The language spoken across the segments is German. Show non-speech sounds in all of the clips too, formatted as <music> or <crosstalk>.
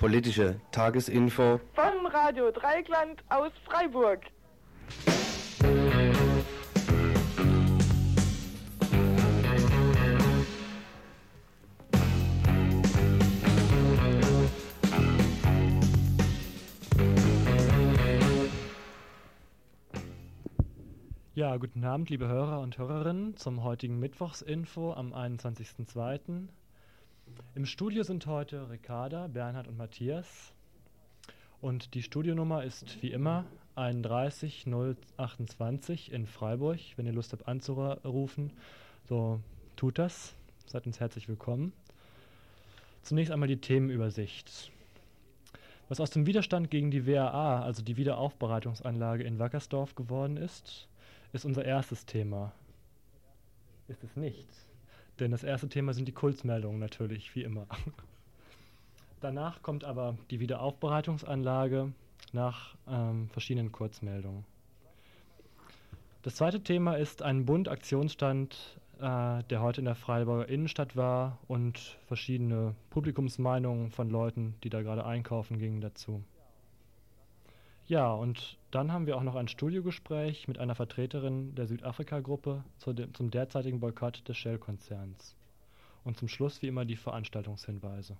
Politische Tagesinfo von Radio Dreigland aus Freiburg. Ja, guten Abend, liebe Hörer und Hörerinnen, zum heutigen Mittwochsinfo am 21.02. Im Studio sind heute Ricarda, Bernhard und Matthias. Und die Studionummer ist wie immer 31028 in Freiburg. Wenn ihr Lust habt anzurufen, so tut das. Seid uns herzlich willkommen. Zunächst einmal die Themenübersicht. Was aus dem Widerstand gegen die WAA, also die Wiederaufbereitungsanlage in Wackersdorf geworden ist, ist unser erstes Thema. Ist es nicht. Denn das erste Thema sind die Kurzmeldungen natürlich, wie immer. Danach kommt aber die Wiederaufbereitungsanlage nach ähm, verschiedenen Kurzmeldungen. Das zweite Thema ist ein Bund-Aktionsstand, äh, der heute in der Freiburger Innenstadt war und verschiedene Publikumsmeinungen von Leuten, die da gerade einkaufen gingen, dazu. Ja, und dann haben wir auch noch ein Studiogespräch mit einer Vertreterin der Südafrika-Gruppe zu zum derzeitigen Boykott des Shell-Konzerns. Und zum Schluss wie immer die Veranstaltungshinweise.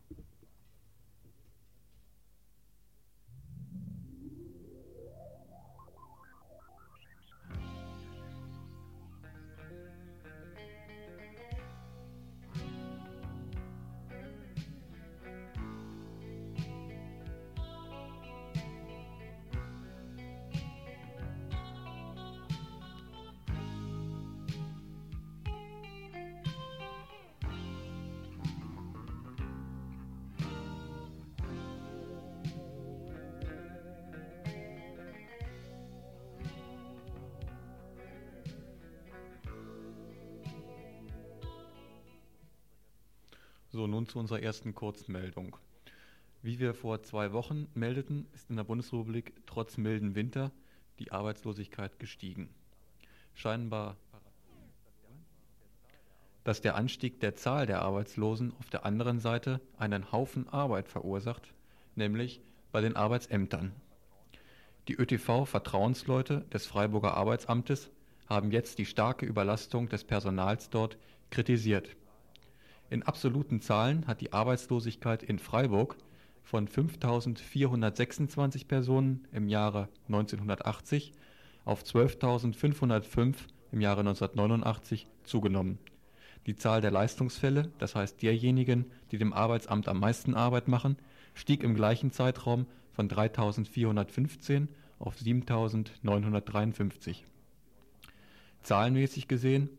Zu unserer ersten Kurzmeldung. Wie wir vor zwei Wochen meldeten, ist in der Bundesrepublik trotz milden Winter die Arbeitslosigkeit gestiegen. Scheinbar, dass der Anstieg der Zahl der Arbeitslosen auf der anderen Seite einen Haufen Arbeit verursacht, nämlich bei den Arbeitsämtern. Die ÖTV-Vertrauensleute des Freiburger Arbeitsamtes haben jetzt die starke Überlastung des Personals dort kritisiert. In absoluten Zahlen hat die Arbeitslosigkeit in Freiburg von 5.426 Personen im Jahre 1980 auf 12.505 im Jahre 1989 zugenommen. Die Zahl der Leistungsfälle, das heißt derjenigen, die dem Arbeitsamt am meisten Arbeit machen, stieg im gleichen Zeitraum von 3.415 auf 7.953. Zahlenmäßig gesehen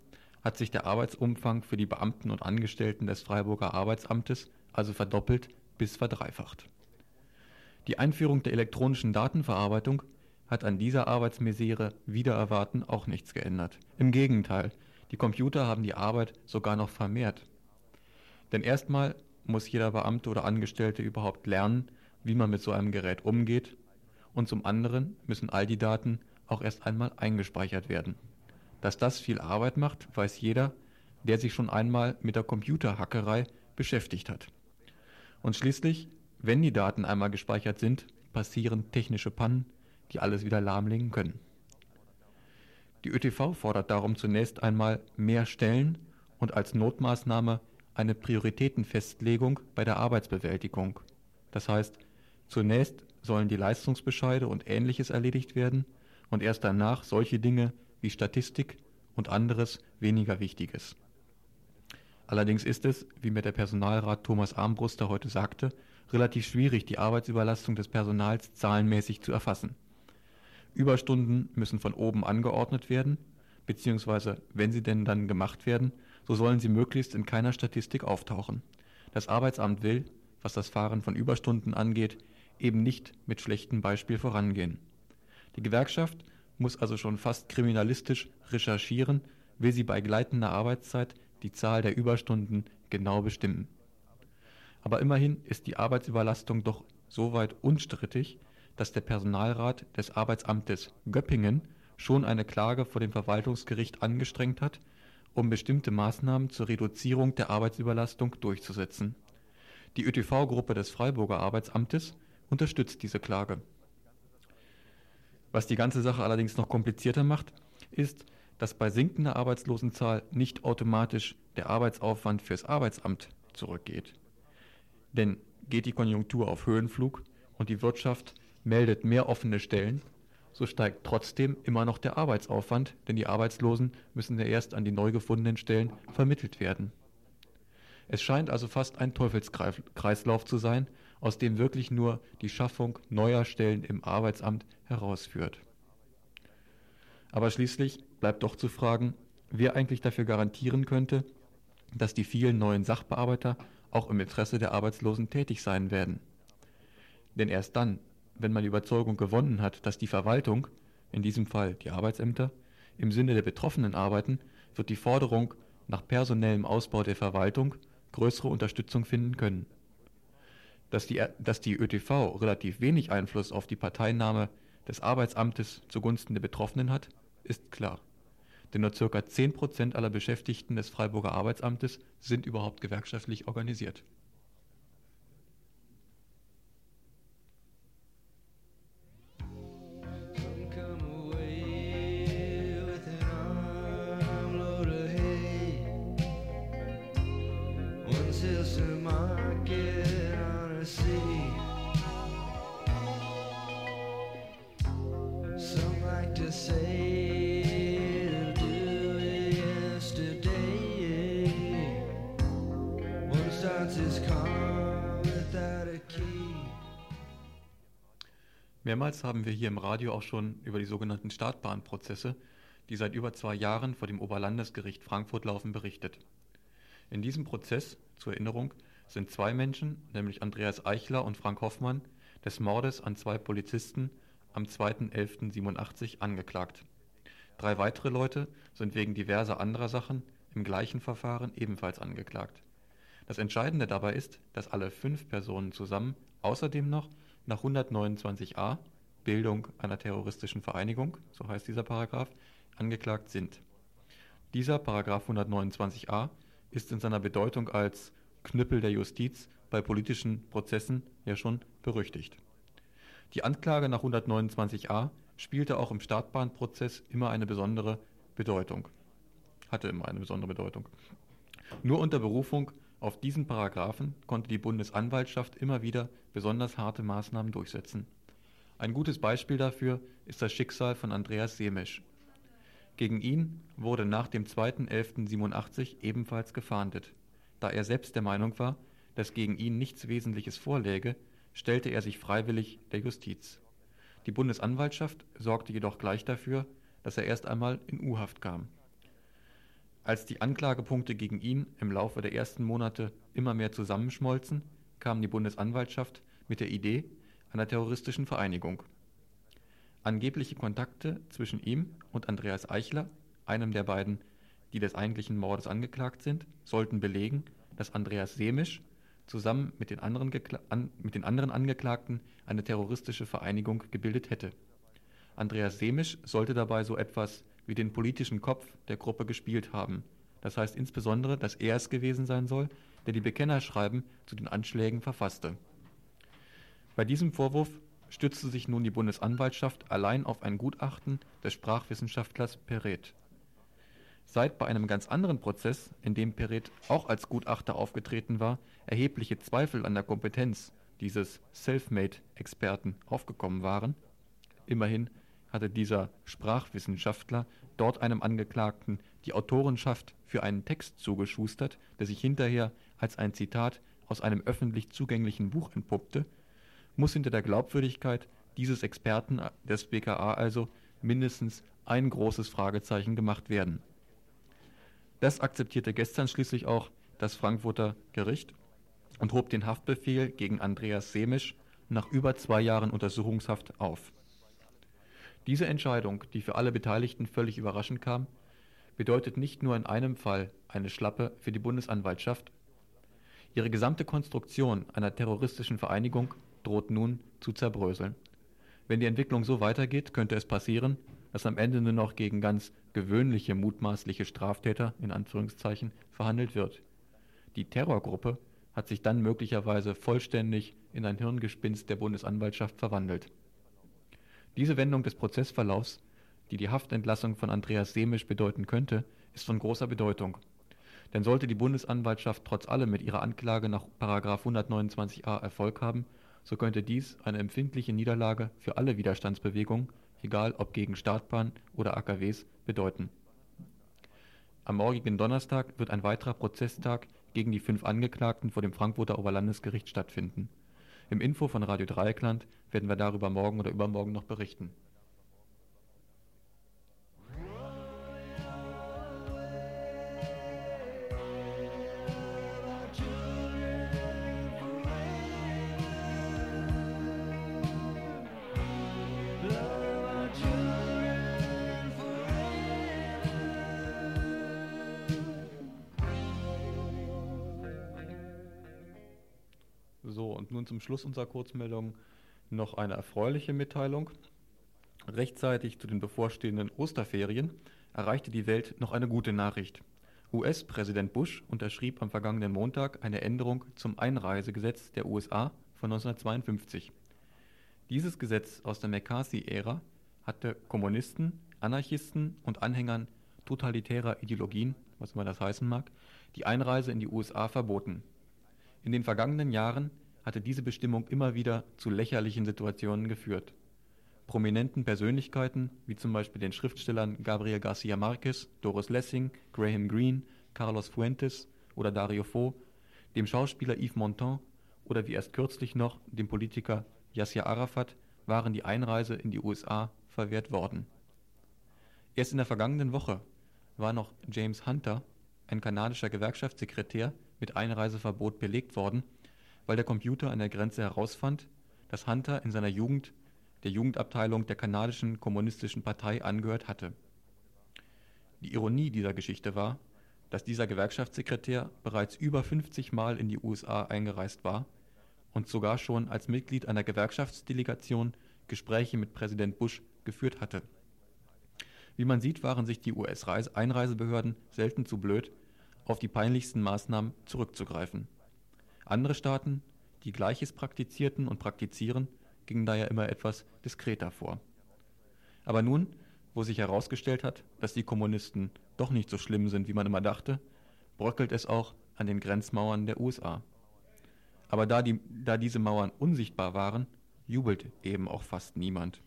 hat sich der Arbeitsumfang für die Beamten und Angestellten des Freiburger Arbeitsamtes also verdoppelt bis verdreifacht. Die Einführung der elektronischen Datenverarbeitung hat an dieser Arbeitsmisere wider Erwarten auch nichts geändert. Im Gegenteil, die Computer haben die Arbeit sogar noch vermehrt. Denn erstmal muss jeder Beamte oder Angestellte überhaupt lernen, wie man mit so einem Gerät umgeht, und zum anderen müssen all die Daten auch erst einmal eingespeichert werden dass das viel Arbeit macht, weiß jeder, der sich schon einmal mit der Computerhackerei beschäftigt hat. Und schließlich, wenn die Daten einmal gespeichert sind, passieren technische Pannen, die alles wieder lahmlegen können. Die ÖTV fordert darum zunächst einmal mehr Stellen und als Notmaßnahme eine Prioritätenfestlegung bei der Arbeitsbewältigung. Das heißt, zunächst sollen die Leistungsbescheide und ähnliches erledigt werden und erst danach solche Dinge wie Statistik und anderes weniger Wichtiges. Allerdings ist es, wie mir der Personalrat Thomas Armbruster heute sagte, relativ schwierig, die Arbeitsüberlastung des Personals zahlenmäßig zu erfassen. Überstunden müssen von oben angeordnet werden, beziehungsweise wenn sie denn dann gemacht werden, so sollen sie möglichst in keiner Statistik auftauchen. Das Arbeitsamt will, was das Fahren von Überstunden angeht, eben nicht mit schlechtem Beispiel vorangehen. Die Gewerkschaft muss also schon fast kriminalistisch recherchieren, will sie bei gleitender Arbeitszeit die Zahl der Überstunden genau bestimmen. Aber immerhin ist die Arbeitsüberlastung doch soweit unstrittig, dass der Personalrat des Arbeitsamtes Göppingen schon eine Klage vor dem Verwaltungsgericht angestrengt hat, um bestimmte Maßnahmen zur Reduzierung der Arbeitsüberlastung durchzusetzen. Die ÖTV-Gruppe des Freiburger Arbeitsamtes unterstützt diese Klage. Was die ganze Sache allerdings noch komplizierter macht, ist, dass bei sinkender Arbeitslosenzahl nicht automatisch der Arbeitsaufwand fürs Arbeitsamt zurückgeht. Denn geht die Konjunktur auf Höhenflug und die Wirtschaft meldet mehr offene Stellen, so steigt trotzdem immer noch der Arbeitsaufwand, denn die Arbeitslosen müssen ja erst an die neu gefundenen Stellen vermittelt werden. Es scheint also fast ein Teufelskreislauf zu sein, aus dem wirklich nur die Schaffung neuer Stellen im Arbeitsamt herausführt. Aber schließlich bleibt doch zu fragen, wer eigentlich dafür garantieren könnte, dass die vielen neuen Sachbearbeiter auch im Interesse der Arbeitslosen tätig sein werden. Denn erst dann, wenn man die Überzeugung gewonnen hat, dass die Verwaltung, in diesem Fall die Arbeitsämter, im Sinne der Betroffenen arbeiten, wird die Forderung nach personellem Ausbau der Verwaltung größere Unterstützung finden können. Dass die, dass die ÖTV relativ wenig Einfluss auf die Parteinahme des Arbeitsamtes zugunsten der Betroffenen hat, ist klar. Denn nur ca. 10% aller Beschäftigten des Freiburger Arbeitsamtes sind überhaupt gewerkschaftlich organisiert. Mehrmals haben wir hier im Radio auch schon über die sogenannten Startbahnprozesse, die seit über zwei Jahren vor dem Oberlandesgericht Frankfurt laufen, berichtet. In diesem Prozess, zur Erinnerung, sind zwei Menschen, nämlich Andreas Eichler und Frank Hoffmann, des Mordes an zwei Polizisten am 2.11.87 angeklagt. Drei weitere Leute sind wegen diverser anderer Sachen im gleichen Verfahren ebenfalls angeklagt. Das Entscheidende dabei ist, dass alle fünf Personen zusammen außerdem noch nach 129a Bildung einer terroristischen Vereinigung, so heißt dieser Paragraph, angeklagt sind. Dieser Paragraph 129a ist in seiner Bedeutung als Knüppel der Justiz bei politischen Prozessen ja schon berüchtigt. Die Anklage nach 129a spielte auch im Startbahnprozess immer eine besondere Bedeutung. Hatte immer eine besondere Bedeutung. Nur unter Berufung auf diesen Paragraphen konnte die Bundesanwaltschaft immer wieder besonders harte Maßnahmen durchsetzen. Ein gutes Beispiel dafür ist das Schicksal von Andreas Semesch. Gegen ihn wurde nach dem 2.11.87 ebenfalls gefahndet. Da er selbst der Meinung war, dass gegen ihn nichts Wesentliches vorläge, stellte er sich freiwillig der Justiz. Die Bundesanwaltschaft sorgte jedoch gleich dafür, dass er erst einmal in U-Haft kam als die Anklagepunkte gegen ihn im Laufe der ersten Monate immer mehr zusammenschmolzen, kam die Bundesanwaltschaft mit der Idee einer terroristischen Vereinigung. Angebliche Kontakte zwischen ihm und Andreas Eichler, einem der beiden, die des eigentlichen Mordes angeklagt sind, sollten belegen, dass Andreas Semisch zusammen mit den anderen, an, mit den anderen Angeklagten eine terroristische Vereinigung gebildet hätte. Andreas Semisch sollte dabei so etwas wie den politischen Kopf der Gruppe gespielt haben. Das heißt insbesondere, dass er es gewesen sein soll, der die Bekennerschreiben zu den Anschlägen verfasste. Bei diesem Vorwurf stützte sich nun die Bundesanwaltschaft allein auf ein Gutachten des Sprachwissenschaftlers Perret. Seit bei einem ganz anderen Prozess, in dem Perret auch als Gutachter aufgetreten war, erhebliche Zweifel an der Kompetenz dieses Selfmade-Experten aufgekommen waren, immerhin hatte dieser Sprachwissenschaftler dort einem Angeklagten die Autorenschaft für einen Text zugeschustert, der sich hinterher als ein Zitat aus einem öffentlich zugänglichen Buch entpuppte, muss hinter der Glaubwürdigkeit dieses Experten des BKA also mindestens ein großes Fragezeichen gemacht werden. Das akzeptierte gestern schließlich auch das Frankfurter Gericht und hob den Haftbefehl gegen Andreas Semisch nach über zwei Jahren Untersuchungshaft auf. Diese Entscheidung, die für alle Beteiligten völlig überraschend kam, bedeutet nicht nur in einem Fall eine Schlappe für die Bundesanwaltschaft. Ihre gesamte Konstruktion einer terroristischen Vereinigung droht nun zu zerbröseln. Wenn die Entwicklung so weitergeht, könnte es passieren, dass am Ende nur noch gegen ganz gewöhnliche mutmaßliche Straftäter in Anführungszeichen verhandelt wird. Die Terrorgruppe hat sich dann möglicherweise vollständig in ein Hirngespinst der Bundesanwaltschaft verwandelt. Diese Wendung des Prozessverlaufs, die die Haftentlassung von Andreas Semisch bedeuten könnte, ist von großer Bedeutung. Denn sollte die Bundesanwaltschaft trotz allem mit ihrer Anklage nach 129a Erfolg haben, so könnte dies eine empfindliche Niederlage für alle Widerstandsbewegungen, egal ob gegen Startbahn oder AKWs, bedeuten. Am morgigen Donnerstag wird ein weiterer Prozesstag gegen die fünf Angeklagten vor dem Frankfurter Oberlandesgericht stattfinden. Im Info von Radio Dreieckland werden wir darüber morgen oder übermorgen noch berichten. Nun zum Schluss unserer Kurzmeldung noch eine erfreuliche Mitteilung. Rechtzeitig zu den bevorstehenden Osterferien erreichte die Welt noch eine gute Nachricht. US-Präsident Bush unterschrieb am vergangenen Montag eine Änderung zum Einreisegesetz der USA von 1952. Dieses Gesetz aus der McCarthy-Ära hatte Kommunisten, Anarchisten und Anhängern totalitärer Ideologien, was immer das heißen mag, die Einreise in die USA verboten. In den vergangenen Jahren hatte diese Bestimmung immer wieder zu lächerlichen Situationen geführt. Prominenten Persönlichkeiten, wie zum Beispiel den Schriftstellern Gabriel Garcia Marquez, Doris Lessing, Graham Greene, Carlos Fuentes oder Dario Fo, dem Schauspieler Yves Montand oder wie erst kürzlich noch dem Politiker Yasser Arafat waren die Einreise in die USA verwehrt worden. Erst in der vergangenen Woche war noch James Hunter, ein kanadischer Gewerkschaftssekretär, mit Einreiseverbot belegt worden, weil der Computer an der Grenze herausfand, dass Hunter in seiner Jugend der Jugendabteilung der kanadischen kommunistischen Partei angehört hatte. Die Ironie dieser Geschichte war, dass dieser Gewerkschaftssekretär bereits über 50 Mal in die USA eingereist war und sogar schon als Mitglied einer Gewerkschaftsdelegation Gespräche mit Präsident Bush geführt hatte. Wie man sieht, waren sich die US-Einreisebehörden selten zu blöd, auf die peinlichsten Maßnahmen zurückzugreifen. Andere Staaten, die Gleiches praktizierten und praktizieren, gingen daher immer etwas diskreter vor. Aber nun, wo sich herausgestellt hat, dass die Kommunisten doch nicht so schlimm sind, wie man immer dachte, bröckelt es auch an den Grenzmauern der USA. Aber da, die, da diese Mauern unsichtbar waren, jubelt eben auch fast niemand.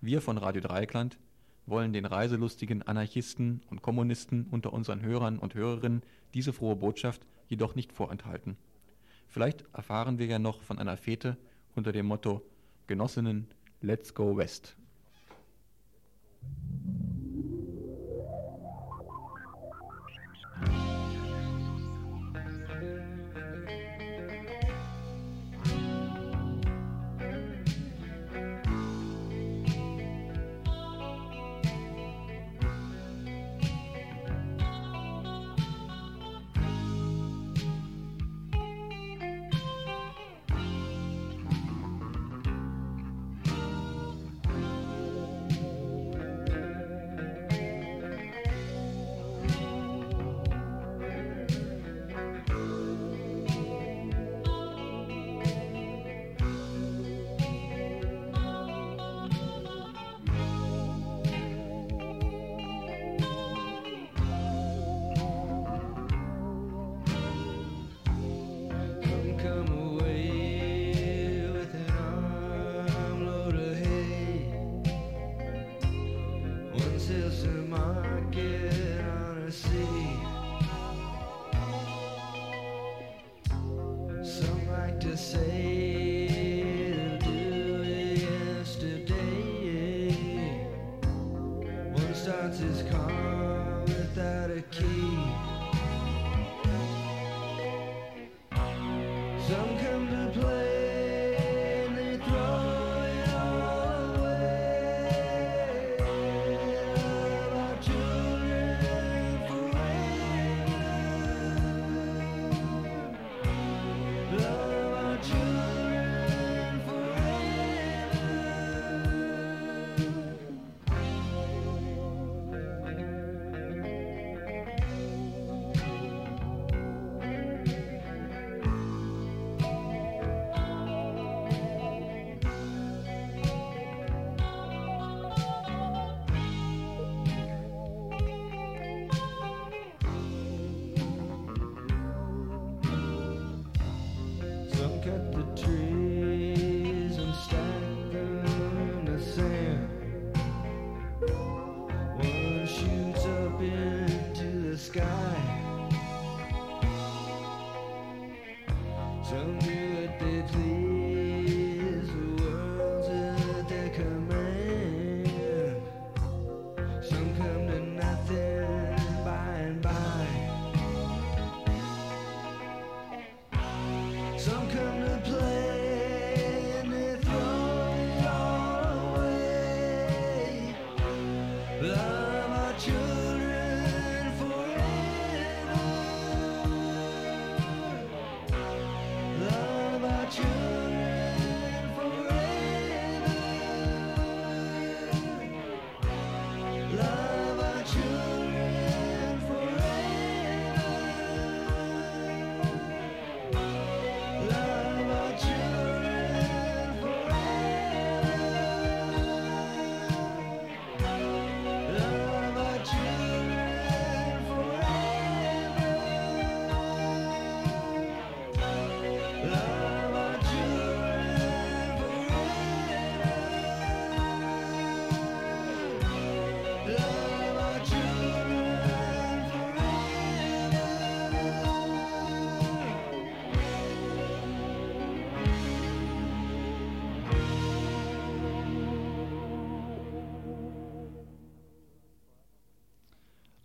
Wir von Radio Dreieckland wollen den reiselustigen Anarchisten und Kommunisten unter unseren Hörern und Hörerinnen diese frohe Botschaft jedoch nicht vorenthalten. Vielleicht erfahren wir ja noch von einer Fete unter dem Motto Genossinnen, let's go west.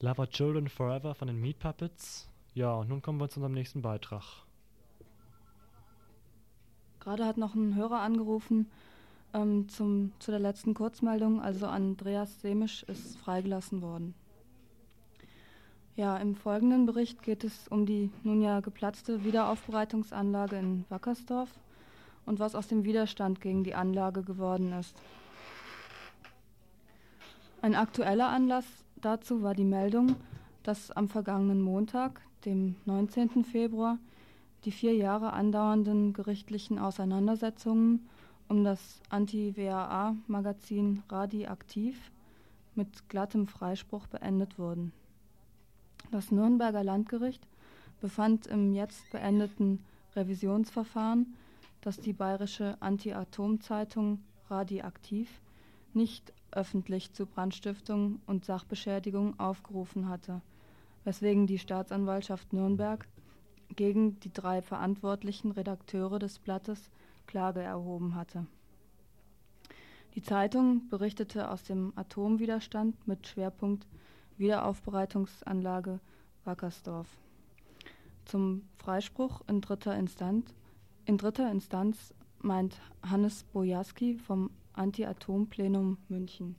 Love Our Children Forever von den Meat Puppets. Ja, und nun kommen wir zu unserem nächsten Beitrag. Gerade hat noch ein Hörer angerufen ähm, zum, zu der letzten Kurzmeldung. Also Andreas Semisch ist freigelassen worden. Ja, im folgenden Bericht geht es um die nun ja geplatzte Wiederaufbereitungsanlage in Wackersdorf und was aus dem Widerstand gegen die Anlage geworden ist. Ein aktueller Anlass dazu war die Meldung, dass am vergangenen Montag, dem 19. Februar, die vier Jahre andauernden gerichtlichen Auseinandersetzungen um das Anti-WAA-Magazin Radioaktiv mit glattem Freispruch beendet wurden. Das Nürnberger Landgericht befand im jetzt beendeten Revisionsverfahren, dass die bayerische Anti-Atom-Zeitung Radioaktiv nicht öffentlich zu Brandstiftung und Sachbeschädigung aufgerufen hatte, weswegen die Staatsanwaltschaft Nürnberg gegen die drei verantwortlichen Redakteure des Blattes Klage erhoben hatte. Die Zeitung berichtete aus dem Atomwiderstand mit Schwerpunkt Wiederaufbereitungsanlage Wackersdorf. Zum Freispruch in dritter Instanz, in dritter Instanz meint Hannes Bojaski vom Anti-Atom-Plenum München.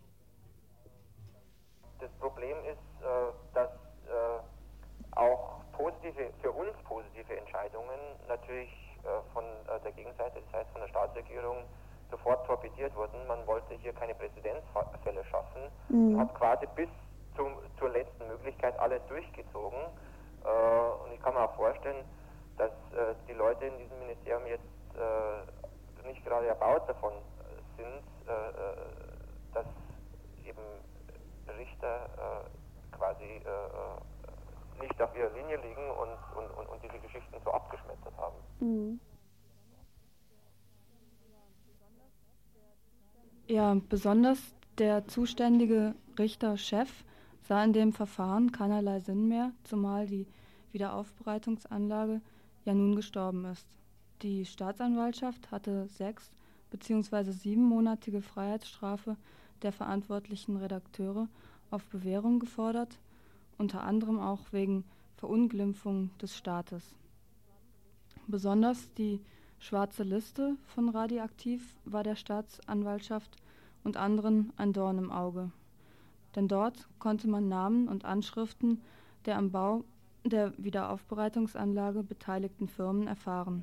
Das Problem ist, äh, dass äh, auch positive, für uns positive Entscheidungen natürlich äh, von der Gegenseite, das heißt von der Staatsregierung, sofort torpediert wurden. Man wollte hier keine Präzedenzfälle schaffen mhm. und hat quasi bis zum, zur letzten Möglichkeit alles durchgezogen. und ich kann mir auch vorstellen, dass die Leute in diesem Ministerium jetzt nicht gerade erbaut davon sind, äh, äh, dass eben Richter äh, quasi nicht auf ihrer Linie liegen und, und, und, und diese Geschichten so abgeschmettert haben. Mhm. Ja, besonders der zuständige Richterchef sah in dem Verfahren keinerlei Sinn mehr, zumal die Wiederaufbereitungsanlage ja nun gestorben ist. Die Staatsanwaltschaft hatte sechs bzw. siebenmonatige Freiheitsstrafe der verantwortlichen Redakteure auf Bewährung gefordert, unter anderem auch wegen Verunglimpfung des Staates. Besonders die schwarze Liste von Radioaktiv war der Staatsanwaltschaft und anderen ein Dorn im Auge. Denn dort konnte man Namen und Anschriften der am Bau der Wiederaufbereitungsanlage beteiligten Firmen erfahren.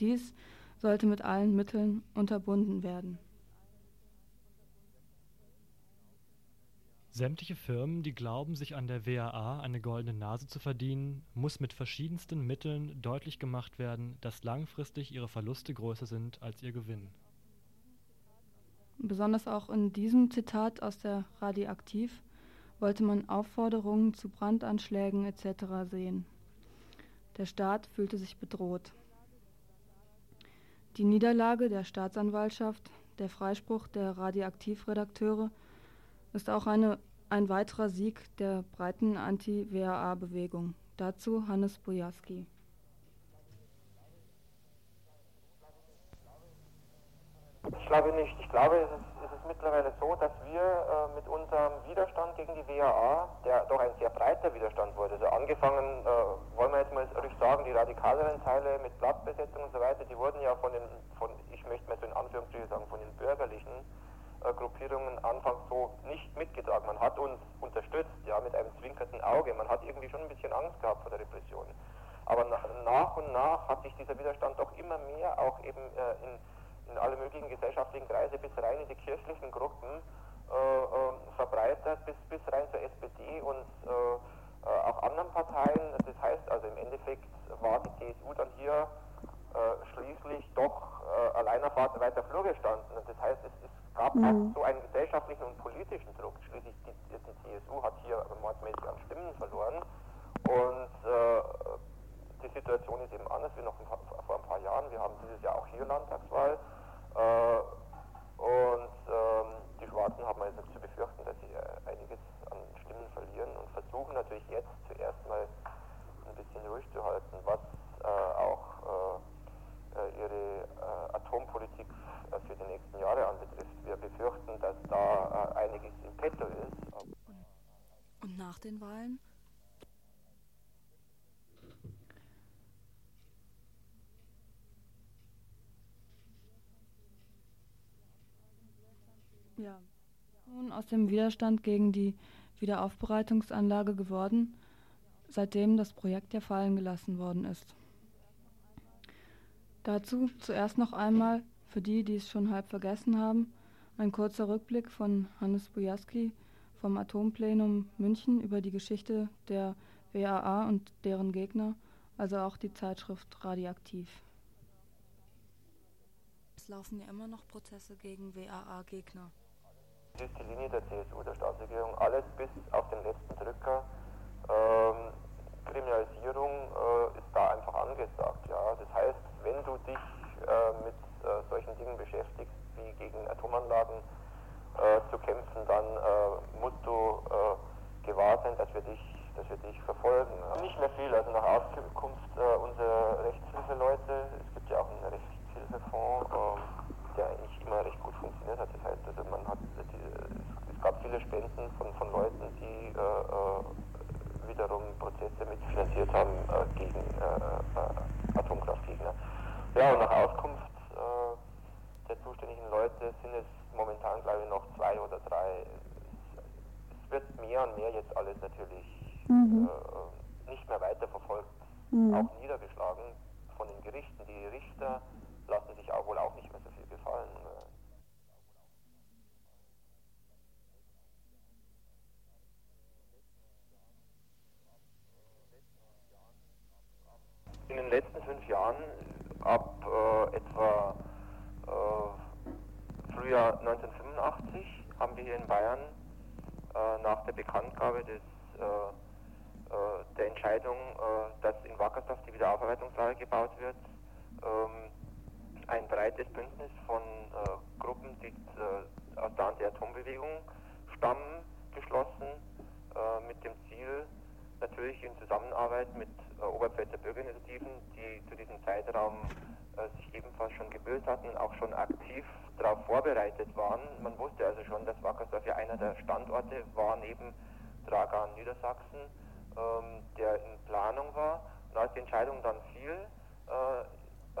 Dies sollte mit allen Mitteln unterbunden werden. Sämtliche Firmen, die glauben, sich an der WAA eine goldene Nase zu verdienen, muss mit verschiedensten Mitteln deutlich gemacht werden, dass langfristig ihre Verluste größer sind als ihr Gewinn. Besonders auch in diesem Zitat aus der Radioaktiv wollte man Aufforderungen zu Brandanschlägen etc. sehen. Der Staat fühlte sich bedroht. Die Niederlage der Staatsanwaltschaft, der Freispruch der Radioaktivredakteure ist auch eine, ein weiterer Sieg der breiten Anti-WAA-Bewegung. Dazu Hannes Bojaski. Ich glaube nicht. Ich glaube, es ist, es ist mittlerweile so, dass wir äh, mit unserem Widerstand gegen die WAA, der doch ein sehr breiter Widerstand wurde, also angefangen, äh, wir jetzt mal ruhig sagen, die radikaleren Teile mit Blattbesetzung und so weiter, die wurden ja von den, von, ich möchte mal so in Anführungsstrichen sagen, von den bürgerlichen äh, Gruppierungen anfangs so nicht mitgetragen. Man hat uns unterstützt, ja, mit einem zwinkernden Auge. Man hat irgendwie schon ein bisschen Angst gehabt vor der Repression. Aber nach, nach und nach hat sich dieser Widerstand doch immer mehr auch eben äh, in in alle möglichen gesellschaftlichen Kreise bis rein in die kirchlichen Gruppen äh, äh, verbreitert, bis, bis rein zur SPD und äh, auch anderen Parteien. Das heißt also im Endeffekt war die CSU dann hier äh, schließlich doch äh, allein auf weiter Flur gestanden. Und das heißt, es, es gab mhm. auch so einen gesellschaftlichen und politischen Druck. Schließlich die, die CSU hat hier mordmäßig an Stimmen verloren. Und die Situation ist eben anders wie noch vor ein paar Jahren. Wir haben dieses Jahr auch hier Landtagswahl. Äh, und ähm, die Schwarzen haben also zu befürchten, dass sie äh, einiges an Stimmen verlieren und versuchen natürlich jetzt zuerst mal ein bisschen ruhig zu halten, was äh, auch ihre Atompolitik für die nächsten Jahre anbetrifft. Wir befürchten, dass da einiges im Petto ist. Und nach den Wahlen Ja. Nun aus dem Widerstand gegen die Wiederaufbereitungsanlage geworden, seitdem das Projekt ja fallen gelassen worden ist. Dazu zuerst noch einmal, für die, die es schon halb vergessen haben, ein kurzer Rückblick von Hannes Bujaski vom Atomplenum München über die Geschichte der WAA und deren Gegner, also auch die Zeitschrift Radioaktiv. Es laufen ja immer noch Prozesse gegen WAA-Gegner. Ist die Linie der CSU, der Staatsregierung, alles bis auf den letzten Drücker. Ähm, Kriminalisierung äh, ist da einfach angesagt. Ja. Das heißt, wenn du dich äh, mit äh, solchen Dingen beschäftigst, wie gegen Atomanlagen äh, zu kämpfen, dann äh, musst du äh, gewahr sein, dass wir dich, dass wir dich verfolgen. Nicht mehr viel, also nach Auskunft unserer Rechtshilfeleute, es gibt ja auch einen Rechtshilfefonds, der eigentlich immer recht gut funktioniert hat. Das heißt, also man hat die, es gab viele Spenden von, von Leuten, die äh, äh, wiederum Prozesse mitfinanziert haben äh, gegen äh, äh, Atomkraftgegner. Ja, und nach Auskunft äh, der zuständigen Leute sind es momentan, glaube ich, noch zwei oder drei. Es, es wird mehr und mehr jetzt alles natürlich mhm. nicht mehr weiterverfolgt, mhm. auch niedergeschlagen von den Gerichten. Die Richter lassen sich auch wohl auch nicht mehr so viel gefallen. In den letzten fünf Jahren, ab äh, etwa äh, Frühjahr 1985, haben wir hier in Bayern äh, nach der Bekanntgabe des, äh, äh, der Entscheidung, äh, dass in Wackersdorf die Wiederaufbereitungsanlage gebaut wird, ähm, ein breites Bündnis von Gruppen, die aus der Anti-Atom-Bewegung stammen, geschlossen, mit dem Ziel, natürlich in Zusammenarbeit mit äh, Oberpfälzer Bürgerinitiativen, die zu diesem Zeitraum äh, sich ebenfalls schon gebildet hatten und auch schon aktiv darauf vorbereitet waren. Man wusste also schon, dass Wackersdorf ja einer der Standorte war neben Dragan Niedersachsen, ähm, der in Planung war. Und als die Entscheidung dann fiel, äh,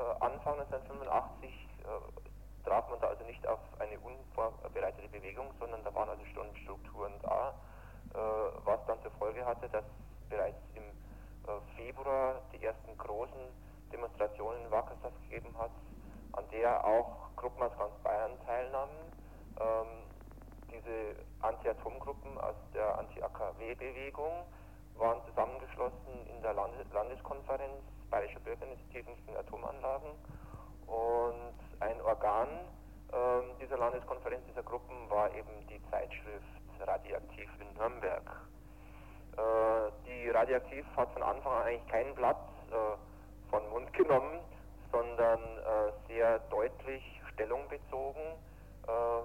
äh, Anfang 1985 äh, traf man da also nicht auf eine unvorbereitete Bewegung, sondern da waren also schon Strukturen da, äh, was dann zur Folge hatte, dass Februar die ersten großen Demonstrationen in Wackersdorf gegeben hat, an der auch Gruppen aus ganz Bayern teilnahmen. Ähm, diese Anti-Atom-Gruppen aus der Anti-AKW-Bewegung waren zusammengeschlossen in der Landeskonferenz Bayerischer Bürgerinitiativen für Atomanlagen. Und ein Organ äh, dieser Landeskonferenz, dieser Gruppen, war eben die Zeitschrift Radioaktiv in Nürnberg. Äh, die Radioaktiv hat von Anfang an eigentlich kein Blatt äh, von Mund genommen, sondern äh, sehr deutlich Stellung bezogen äh,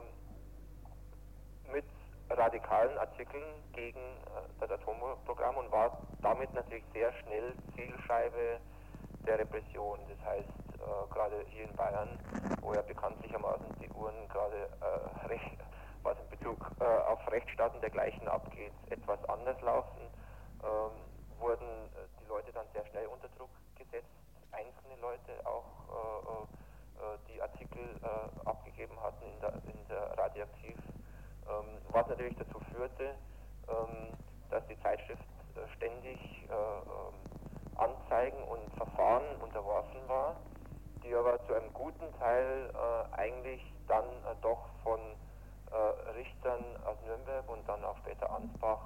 mit radikalen Artikeln gegen äh, das Atomprogramm und war damit natürlich sehr schnell Zielscheibe der Repression. Das heißt, äh, gerade hier in Bayern, wo ja bekanntlichermaßen die Uhren gerade äh, <laughs> was in Bezug äh, auf Rechtsstaaten dergleichen abgeht, etwas anders laufen, ähm, wurden äh, die Leute dann sehr schnell unter Druck gesetzt. Einzelne Leute auch, äh, äh, die Artikel abgegeben hatten in der, in der Radioaktiv, ähm, was natürlich dazu führte, ähm, dass die Zeitschrift ständig Anzeigen und Verfahren unterworfen war, die aber zu einem guten Teil eigentlich dann doch von äh, Richtern aus Nürnberg und dann auch später Ansbach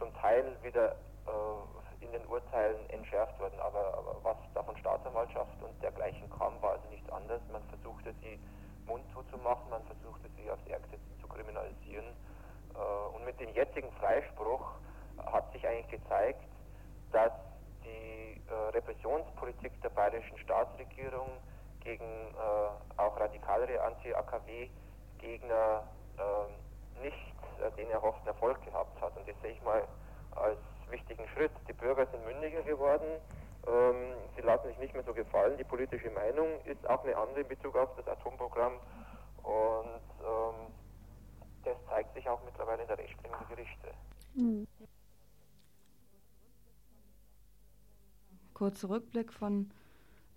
zum Teil wieder äh, in den Urteilen entschärft wurden. Aber, aber, was da von Staatsanwaltschaft und dergleichen kam, war also nichts anderes. Man versuchte sie mundtot zu machen, man versuchte sie aufs Ärgste zu kriminalisieren. Äh, und mit dem jetzigen Freispruch hat sich eigentlich gezeigt, dass die äh, Repressionspolitik der bayerischen Staatsregierung gegen äh, auch radikalere Anti-AKW-Gegner äh, nicht den erhofften Erfolg gehabt hat. Und das sehe ich mal als wichtigen Schritt. Die Bürger sind mündiger geworden, ähm, sie lassen sich nicht mehr so gefallen. Die politische Meinung ist auch eine andere in Bezug auf das Atomprogramm. Und ähm, das zeigt sich auch mittlerweile in der Rechtsprechung der Gerichte. Mhm. Kurzer Rückblick von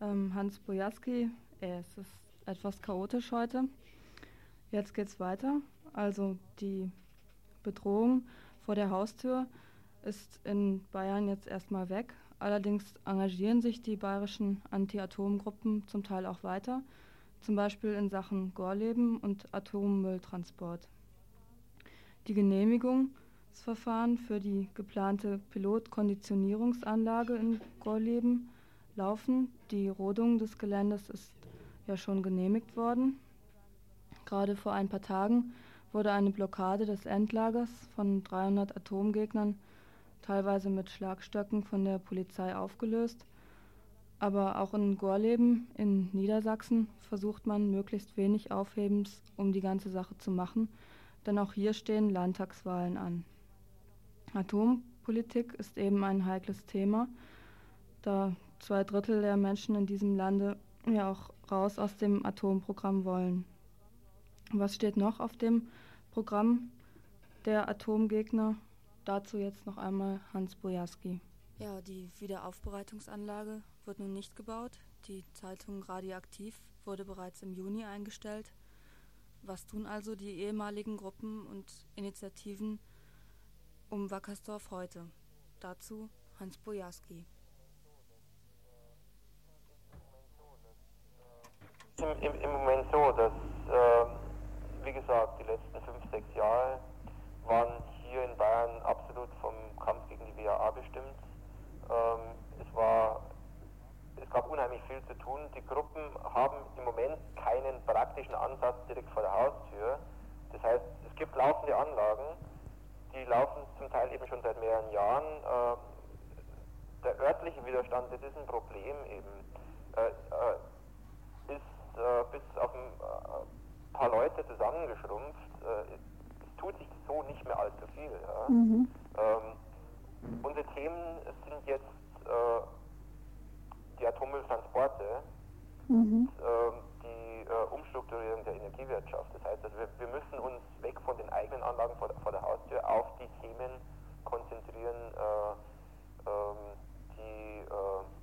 ähm, Hans Bojaski. Es ist etwas chaotisch heute. Jetzt geht's weiter. Also die Bedrohung vor der Haustür ist in Bayern jetzt erstmal weg. Allerdings engagieren sich die bayerischen Anti-Atom-Gruppen zum Teil auch weiter, zum Beispiel in Sachen Gorleben und Atommülltransport. Die Genehmigungsverfahren für die geplante Pilotkonditionierungsanlage in Gorleben laufen. Die Rodung des Geländes ist ja schon genehmigt worden. Gerade vor ein paar Tagen wurde eine Blockade des Endlagers von 300 Atomgegnern, teilweise mit Schlagstöcken, von der Polizei aufgelöst. Aber auch in Gorleben in Niedersachsen versucht man möglichst wenig Aufhebens, um die ganze Sache zu machen, denn auch hier stehen Landtagswahlen an. Atompolitik ist eben ein heikles Thema, da zwei Drittel der Menschen in diesem Lande ja auch raus aus dem Atomprogramm wollen. Was steht noch auf dem Programm der Atomgegner? Dazu jetzt noch einmal Hans Bojarski. Ja, die Wiederaufbereitungsanlage wird nun nicht gebaut. Die Zeitung Radioaktiv wurde bereits im Juni eingestellt. Was tun also die ehemaligen Gruppen und Initiativen um Wackersdorf heute? Dazu Hans Bojarski. Im, im, Im Moment so, dass äh wie gesagt, die letzten fünf, sechs Jahre waren hier in Bayern absolut vom Kampf gegen die WAA bestimmt. Ähm, es war, es gab unheimlich viel zu tun. Die Gruppen haben im Moment keinen praktischen Ansatz direkt vor der Haustür. Das heißt, es gibt laufende Anlagen, die laufen zum Teil eben schon seit mehreren Jahren. Äh, der örtliche Widerstand, das ist ein Problem eben, äh, äh, ist äh, bis auf ein äh, paar Leute zusammengeschrumpft. Äh, es tut sich so nicht mehr allzu viel. Ja. Mhm. Ähm, unsere Themen sind jetzt äh, die Atommülltransporte mhm. und äh, die äh, Umstrukturierung der Energiewirtschaft. Das heißt, also wir, wir, müssen uns weg von den eigenen Anlagen vor, vor der Haustür auf die Themen konzentrieren, äh, ähm, die äh,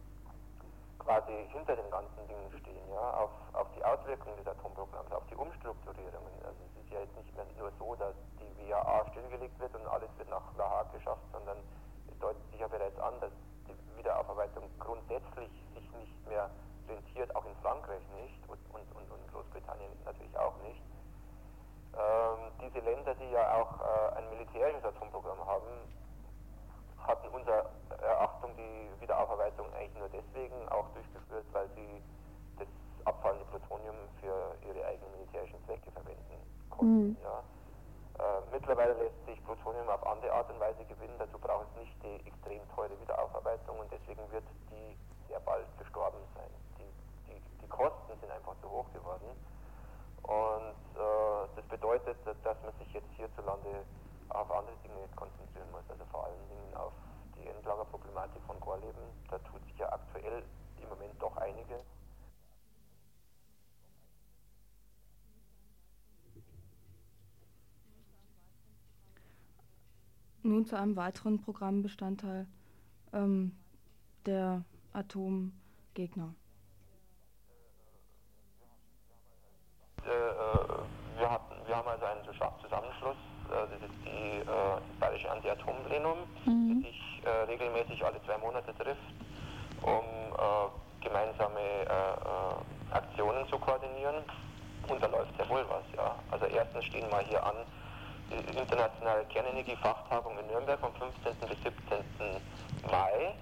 quasi hinter den ganzen Dingen stehen, ja, auf, auf die Auswirkungen des Atomprogramms, auf die Umstrukturierungen. Also es ist ja jetzt nicht mehr nur so, dass die WAA stillgelegt wird und alles wird nach La Hague geschafft, sondern es deutet sich ja bereits an, dass die Wiederaufarbeitung grundsätzlich sich nicht mehr rentiert, auch in Frankreich nicht und, und, und, und Großbritannien natürlich auch nicht. Ähm, diese Länder, die ja auch äh, ein militärisches Atomprogramm haben, hatten unserer Erachtung die Wiederaufarbeitung eigentlich nur deswegen auch durchgeführt, weil sie das abfallende Plutonium für ihre eigenen militärischen Zwecke verwenden konnten. Mhm. Ja. Äh, mittlerweile lässt sich Plutonium auf andere Art und Weise gewinnen, dazu braucht es nicht die extrem teure Wiederaufarbeitung und deswegen wird die sehr bald gestorben sein. Die, die, die Kosten sind einfach zu hoch geworden und äh, das bedeutet, dass man sich jetzt hierzulande auf andere Dinge konzentrieren muss, also vor allen Dingen auf die Endlagerproblematik von Gorleben. Da tut sich ja aktuell im Moment doch einiges. Nun zu einem weiteren Programmbestandteil ähm, der Atomgegner. Äh, äh, wir, hatten, wir haben also einen Zusammenschluss, das ist die, das Bayerische Anti-Atom-Plenum, mhm. das sich regelmäßig alle zwei Monate trifft, um gemeinsame Aktionen zu koordinieren. Und da läuft sehr wohl was. Ja. Also erstens stehen wir hier an die internationale Kernenergiefachtagung in Nürnberg vom 15. bis 17. Mai.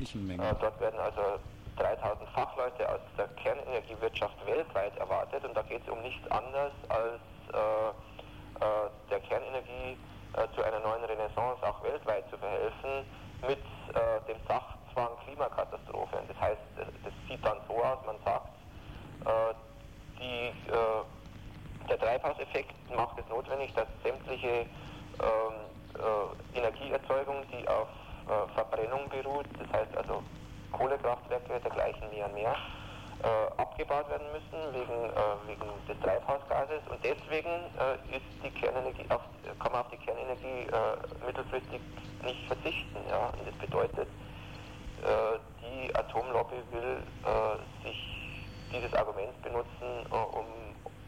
Äh, dort werden also 3000 Fachleute aus der Kernenergiewirtschaft weltweit erwartet und da geht es um nichts anderes als äh, äh, der Kernenergie äh, zu einer neuen Renaissance auch weltweit zu verhelfen mit äh, dem Sachzwang Klimakatastrophe. Und das heißt, das sieht dann so aus, man sagt, äh, die der Treibhauseffekt macht es notwendig, dass sämtliche ähm, äh, Energieerzeugung, die auf äh, Verbrennung beruht, das heißt also Kohlekraftwerke dergleichen mehr und mehr, äh, abgebaut werden müssen wegen, äh, wegen des Treibhausgases und deswegen äh, ist die Kernenergie auf, kann man auf die Kernenergie äh, mittelfristig nicht verzichten. Ja? Und das bedeutet, die Atomlobby will sich dieses Argument benutzen, um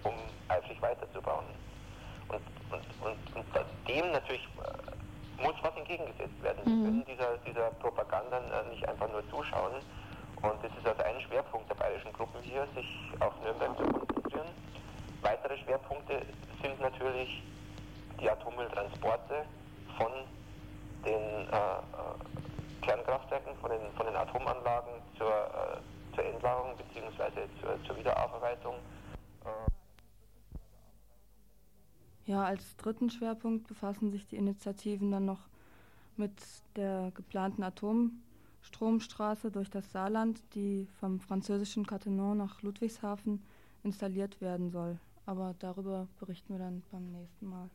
um eifrig weiterzubauen. Und, und, und, und dem natürlich muss was entgegengesetzt werden. Wir mhm. können dieser, dieser Propaganda nicht einfach nur zuschauen. Und das ist also ein Schwerpunkt der bayerischen Gruppen hier, sich auf Nürnberg zu konzentrieren. Weitere Schwerpunkte sind natürlich die Atommülltransporte von den äh, äh, Kernkraftwerken, von den, von den Atomanlagen zur, äh, zur Endlagerung bzw. Zur, zur Wiederaufarbeitung. Ja, als dritten Schwerpunkt befassen sich die Initiativen dann noch mit der geplanten Atomstromstraße durch das Saarland, die vom französischen Cattenom nach Ludwigshafen installiert werden soll. Aber darüber berichten wir dann beim nächsten Mal.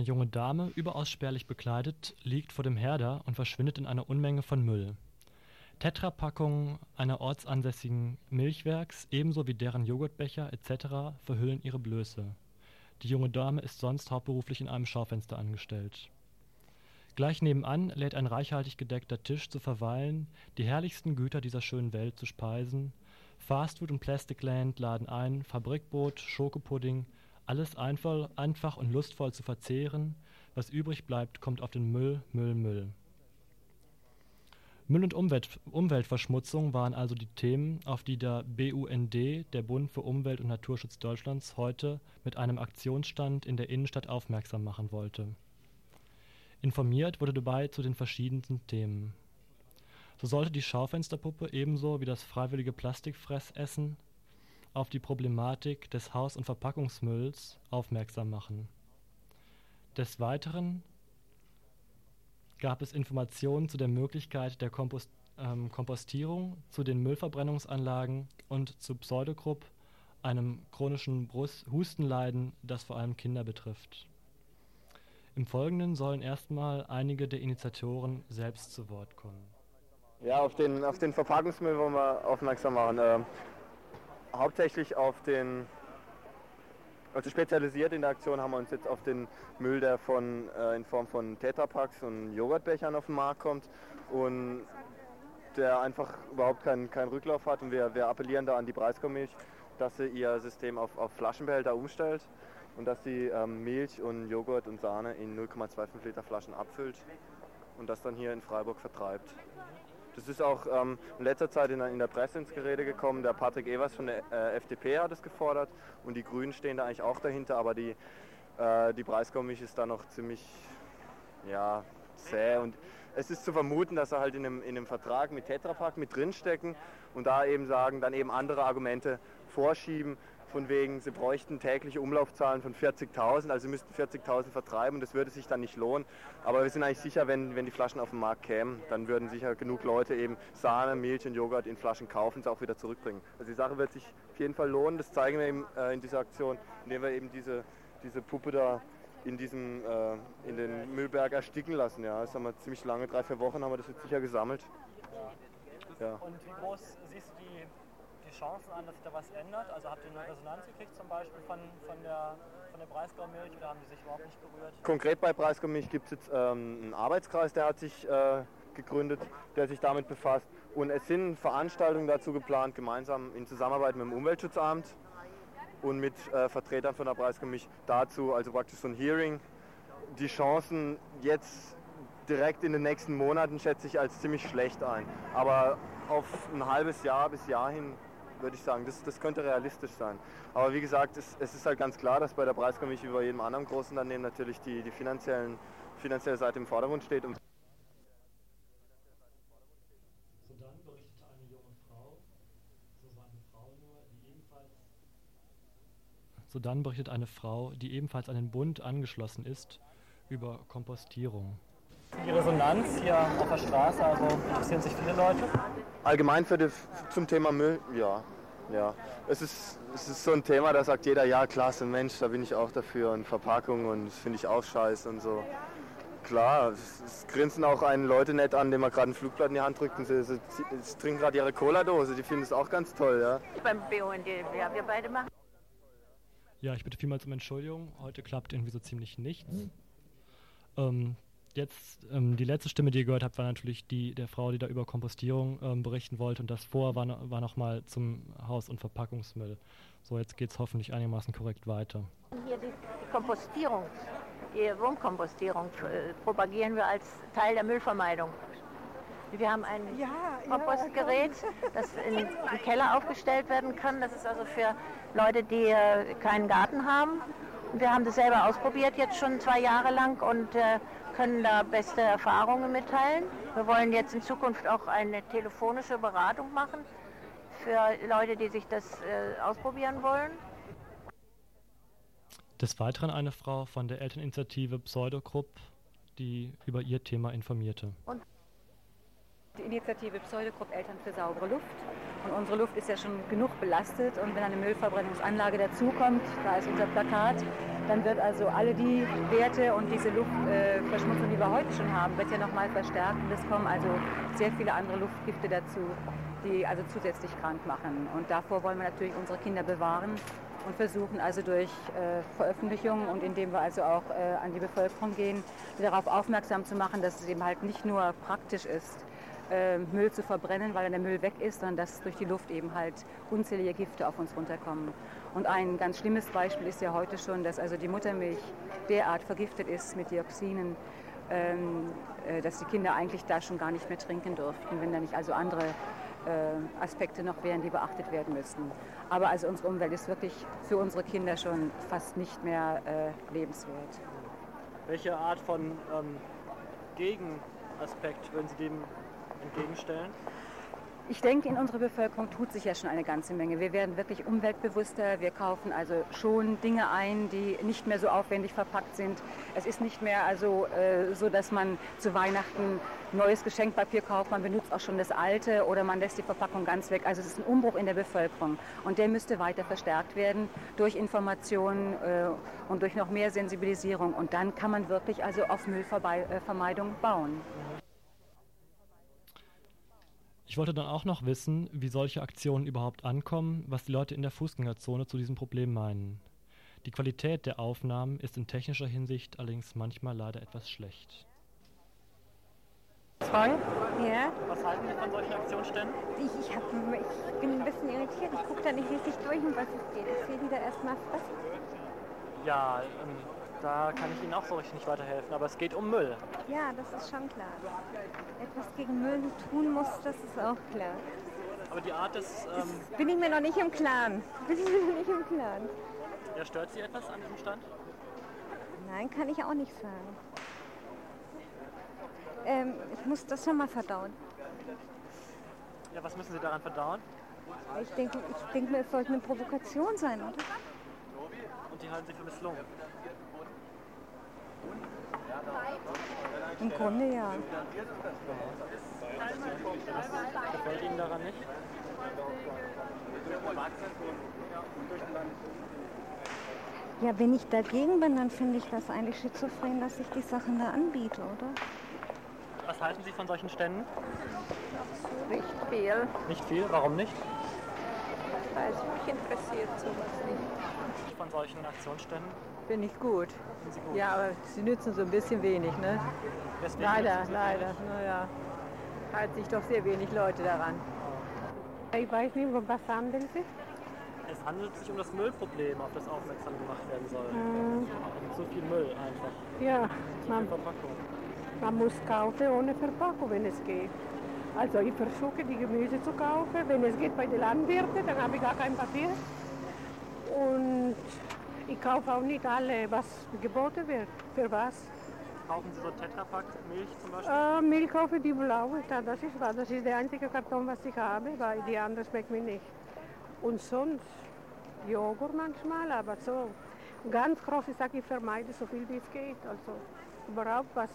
Eine junge Dame, überaus spärlich bekleidet, liegt vor dem Herder und verschwindet in einer Unmenge von Müll. Tetrapackungen einer ortsansässigen Milchwerks ebenso wie deren Joghurtbecher etc. verhüllen ihre Blöße. Die junge Dame ist sonst hauptberuflich in einem Schaufenster angestellt. Gleich nebenan lädt ein reichhaltig gedeckter Tisch zu verweilen, die herrlichsten Güter dieser schönen Welt zu speisen. Fastfood und Plastic Land laden ein, Fabrikbrot, Schokopudding, alles einfach, einfach und lustvoll zu verzehren, was übrig bleibt, kommt auf den Müll, Müll, Müll. Müll und Umwelt, Umweltverschmutzung waren also die Themen, auf die der BUND, der Bund für Umwelt und Naturschutz Deutschlands, heute mit einem Aktionsstand in der Innenstadt aufmerksam machen wollte. Informiert wurde dabei zu den verschiedensten Themen. So sollte die Schaufensterpuppe ebenso wie das freiwillige Plastikfressessen auf die Problematik des Haus- und Verpackungsmülls aufmerksam machen. Des Weiteren gab es Informationen zu der Möglichkeit der ähm, Kompostierung, zu den Müllverbrennungsanlagen und zu Pseudogrupp, einem chronischen Hustenleiden, das vor allem Kinder betrifft. Im Folgenden sollen erstmal einige der Initiatoren selbst zu Wort kommen. Ja, auf den, auf den Verpackungsmüll wollen wir aufmerksam machen. Hauptsächlich auf den, also spezialisiert in der Aktion haben wir uns jetzt auf den Müll, der von, äh, in Form von Tetrapacks und Joghurtbechern auf den Markt kommt und der einfach überhaupt keinen, keinen Rücklauf hat. Und wir, wir appellieren da an die Breisgau-Milch, dass sie ihr System auf, auf Flaschenbehälter umstellt und dass sie ähm, Milch und Joghurt und Sahne in 0,25 Liter Flaschen abfüllt und das dann hier in Freiburg vertreibt. Das ist auch ähm, in letzter Zeit in der, in der, Presse ins Gerede gekommen. Der Patrick Evers von der äh, FDP hat es gefordert und die Grünen stehen da eigentlich auch dahinter, aber die, äh, die Preiskommission ist da noch ziemlich ja, zäh und es ist zu vermuten, dass er halt in einem, in einem Vertrag mit Tetra Pak mit drinstecken und da eben sagen, dann eben andere Argumente vorschieben, von wegen, sie bräuchten tägliche Umlaufzahlen von 40.000, also sie müssten 40.000 vertreiben und das würde sich dann nicht lohnen. Aber wir sind eigentlich sicher, wenn, wenn die Flaschen auf den Markt kämen, dann würden sicher genug Leute eben Sahne, Milch und Joghurt in Flaschen kaufen und es auch wieder zurückbringen. Also die Sache wird sich auf jeden Fall lohnen, das zeigen wir eben äh, in dieser Aktion, indem wir eben diese, diese Puppe da in diesem äh, in den Müllberg ersticken lassen. Ja, das haben wir ziemlich lange, drei, vier Wochen haben wir das jetzt sicher gesammelt. Ja. Und wie groß siehst du die Chancen an, dass sich da was ändert? Also habt ihr eine Resonanz gekriegt zum Beispiel von, von der, von der Breisgau-Milch oder haben die sich überhaupt nicht berührt? Konkret bei Breisgau-Milch gibt es jetzt ähm, einen Arbeitskreis, der hat sich äh, gegründet, der sich damit befasst. Und es sind Veranstaltungen dazu geplant, gemeinsam in Zusammenarbeit mit dem Umweltschutzamt und mit äh, Vertretern von der Breisgau-Milch dazu, also praktisch so ein Hearing. Die Chancen jetzt direkt in den nächsten Monaten schätze ich als ziemlich schlecht ein. Aber auf ein halbes Jahr bis Jahr hin würde ich sagen. Das, das könnte realistisch sein. Aber wie gesagt, es, es ist halt ganz klar, dass bei der Preiskommission wie bei jedem anderen großen Unternehmen natürlich die, die finanziellen, finanzielle Seite im Vordergrund steht. Und Sodann berichtet eine Frau, die ebenfalls an den Bund angeschlossen ist, über Kompostierung. Die Resonanz hier auf der Straße, also interessieren sich viele Leute? Allgemein für die, zum Thema Müll, ja. ja. Es, ist, es ist so ein Thema, da sagt jeder, ja klasse, Mensch, da bin ich auch dafür und Verpackung und das finde ich auch scheiße und so. Klar, es, es, grinsen auch einen Leute nett an, denen man gerade ein Flugblatt in die Hand drückt und sie, sie, sie trinken gerade ihre Cola-Dose, die finden es auch ganz toll, ja. Beim BUND, ja, wir beide machen. Ja, ich bitte vielmals um Entschuldigung, heute klappt irgendwie so ziemlich nichts. Ähm, jetzt ähm, die letzte Stimme, die ihr gehört habt, war natürlich die der Frau, die da über Kompostierung ähm, berichten wollte. Und das vor war, war nochmal zum Haus- und Verpackungsmüll. So, jetzt geht es hoffentlich einigermaßen korrekt weiter. Hier die, die Kompostierung, die Wurmkompostierung äh, propagieren wir als Teil der Müllvermeidung. Wir haben ein ja, Kompostgerät, ja. das in, im Keller aufgestellt werden kann. Das ist also für Leute, die äh, keinen Garten haben. Und wir haben das selber ausprobiert jetzt schon zwei Jahre lang und äh, können da beste Erfahrungen mitteilen. Wir wollen jetzt in Zukunft auch eine telefonische Beratung machen für Leute, die sich das äh, ausprobieren wollen. Des Weiteren eine Frau von der Elterninitiative Pseudogrupp, die über ihr Thema informierte. Und die Initiative Pseudogrupp Eltern für saubere Luft. Und unsere Luft ist ja schon genug belastet. Und wenn eine Müllverbrennungsanlage dazukommt, da ist unser Plakat, dann wird also alle die Werte und diese Luftverschmutzung, äh, die wir heute schon haben, wird ja nochmal verstärkt. Und es kommen also sehr viele andere Luftgifte dazu, die also zusätzlich krank machen. Und davor wollen wir natürlich unsere Kinder bewahren und versuchen also durch äh, Veröffentlichungen und indem wir also auch äh, an die Bevölkerung gehen, darauf aufmerksam zu machen, dass es eben halt nicht nur praktisch ist, Müll zu verbrennen, weil dann der Müll weg ist, sondern dass durch die Luft eben halt unzählige Gifte auf uns runterkommen. Und ein ganz schlimmes Beispiel ist ja heute schon, dass also die Muttermilch derart vergiftet ist mit Dioxinen, ähm, äh, dass die Kinder eigentlich da schon gar nicht mehr trinken dürften, wenn da nicht also andere äh, Aspekte noch wären, die beachtet werden müssten. Aber also unsere Umwelt ist wirklich für unsere Kinder schon fast nicht mehr äh, lebenswert. Welche Art von ähm, Gegenaspekt würden Sie dem entgegenstellen? Ich denke, in unserer Bevölkerung tut sich ja schon eine ganze Menge. Wir werden wirklich umweltbewusster. Wir kaufen also schon Dinge ein, die nicht mehr so aufwendig verpackt sind. Es ist nicht mehr also äh, so, dass man zu Weihnachten neues Geschenkpapier kauft. Man benutzt auch schon das alte oder man lässt die Verpackung ganz weg. Also es ist ein Umbruch in der Bevölkerung und der müsste weiter verstärkt werden durch Informationen äh, und durch noch mehr Sensibilisierung. Und dann kann man wirklich also auf Müllvermeidung bauen. Ich wollte dann auch noch wissen, wie solche Aktionen überhaupt ankommen, was die Leute in der Fußgängerzone zu diesem Problem meinen. Die Qualität der Aufnahmen ist in technischer Hinsicht allerdings manchmal leider etwas schlecht. Fragen? Ja. Was halten Sie von solchen Aktionsständen? Ich, ich, hab, ich bin ein bisschen irritiert. Ich gucke da nicht richtig durch, um was es geht. Ich sehe die da erstmal was. Ja, ähm, da kann ich Ihnen auch so richtig nicht weiterhelfen, aber es geht um Müll. Ja, das ist schon klar. Etwas gegen Müll tun muss, das ist auch klar. Aber die Art des... Ähm, bin ich mir noch nicht im Klaren. <laughs> Bin ich mir noch nicht im Klaren. Ja, stört Sie etwas an diesem Stand? Nein, kann ich auch nicht sagen. Ähm, ich muss das schon mal verdauen. Ja, was müssen Sie daran verdauen? Ich denke, ich denke mir, es sollte eine Provokation sein, oder? Und die halten Sie für misslungen? Im Grunde ja. Was gefällt Ihnen daran nicht? Ja, wenn ich dagegen bin, dann finde ich das eigentlich schizophren, dass ich die Sachen da anbiete, oder? Was halten Sie von solchen Ständen? Nicht viel, Nicht viel? Warum nicht? weil es mich interessiert sowas nicht. Von solchen Aktionsständen? Finde ich gut. Gut? Ja, aber sie nützen so ein bisschen wenig, ne? Deswegen leider, leider. wenig. Naja, halten sich doch sehr wenig Leute daran. Ich weiß nicht, um was handeln Sie? Es handelt sich um das Müllproblem, auf das aufmerksam gemacht werden soll. Mhm. Zu viel Müll einfach. Ja, Zu viel man, Verpackung. man muss kaufen ohne Verpackung, wenn es geht. Also ich versuche die Gemüse zu kaufen, wenn es geht bei den Landwirten, dann habe ich gar kein Papier. Und ich kaufe auch nicht alle, was geboten wird. Für was? Kaufen Sie so Tetrapack Milch zum Beispiel? Äh, Milch kaufe die blaue, da, das ist wahr. Das ist der einzige Karton, was ich habe, weil die anderen schmeckt mir nicht. Und sonst Joghurt manchmal, aber so ganz groß, ich sage, ich vermeide so viel wie es geht. Also überhaupt was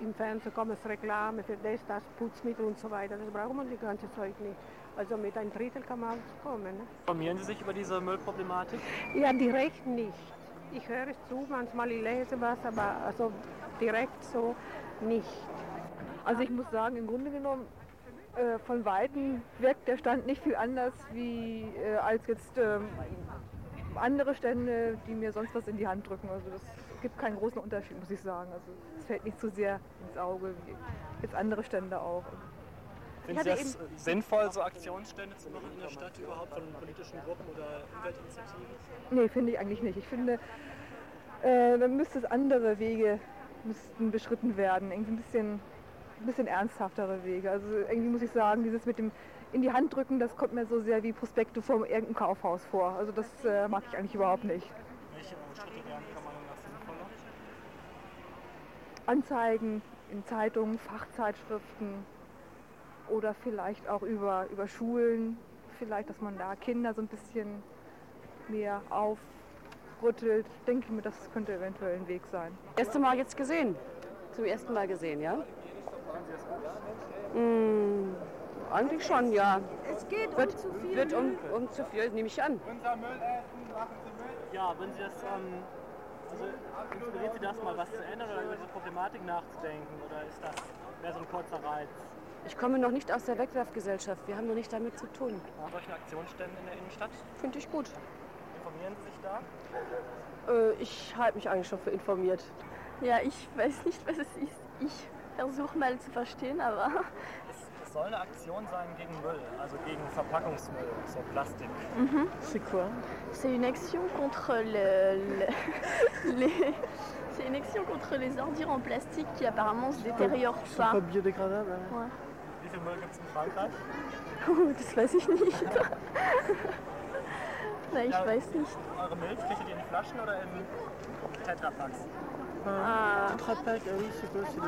im Fernsehen kommt, es Reklame für das, das, Putzmittel und so weiter. Das braucht man die ganze Zeug nicht. Also mit einem Drittel kann man auskommen. Ne? Informieren Sie sich über diese Müllproblematik? Ja, direkt nicht. Ich höre es zu, manchmal ich lese was, aber also direkt so nicht. Also ich muss sagen, im Grunde genommen, äh, von Weitem wirkt der Stand nicht viel anders wie äh, als jetzt ähm, andere Stände, die mir sonst was in die Hand drücken. Also das gibt keinen großen Unterschied, muss ich sagen. Also es fällt nicht so sehr ins Auge wie jetzt andere Stände auch. Finden Sie das sinnvoll, so Aktionsstände zu machen in der Stadt überhaupt von politischen Gruppen oder Umweltinitiativen? Nee, finde ich eigentlich nicht. Ich finde, äh, dann müsste es andere Wege müssten beschritten werden. Irgendwie ein bisschen, ein bisschen ernsthaftere Wege. Also irgendwie muss ich sagen, dieses mit dem in die Hand drücken, das kommt mir so sehr wie Prospekte vor irgendeinem Kaufhaus vor. Also das äh, mag ich eigentlich überhaupt nicht. Welche Schritte wären Ihrer Meinung nach sinnvoller? Anzeigen in Zeitungen, Fachzeitschriften oder vielleicht auch über, über Schulen, vielleicht, dass man da Kinder so ein bisschen mehr aufrüttelt. Denke ich mir, das könnte eventuell ein Weg sein. Erste Mal jetzt gesehen. Zum ersten Mal gesehen, ja? Mm, eigentlich schon, ja. Es geht wird, um zu viel Wird um, Müll. um zu viel, nehme ich an. Ja, wenn Sie das, ähm, also inspiriert Sie das mal, was zu ändern oder über diese Problematik nachzudenken? Oder ist das mehr so ein kurzer Reiz? Ich komme noch nicht aus der Wegwerfgesellschaft. Wir haben noch nicht damit zu tun. Solche Aktionsstände in der Innenstadt? Finde ich gut. Informieren Sie sich da? Äh, ich halte mich eigentlich schon für informiert. Ja, ich weiß nicht, was es ist. Ich versuche mal zu verstehen, aber Es, es soll eine Aktion sein gegen Müll, also gegen Verpackungsmüll, so Plastik. Mhm. C'est quoi c'est une action contre le, le- <laughs> les. C'est une action contre les ordures en plastique qui apparemment se détériorent pas. biodégradable. Ouais. Wie viel Müll gibt es in Frankreich? Oh, das weiß ich nicht. Nein, ich Ja, weiß nicht. Eure Milch kriegt ihr die in Flaschen oder in Tetrapacks? Ah. Tetrapack, oui, c'est quoi C'est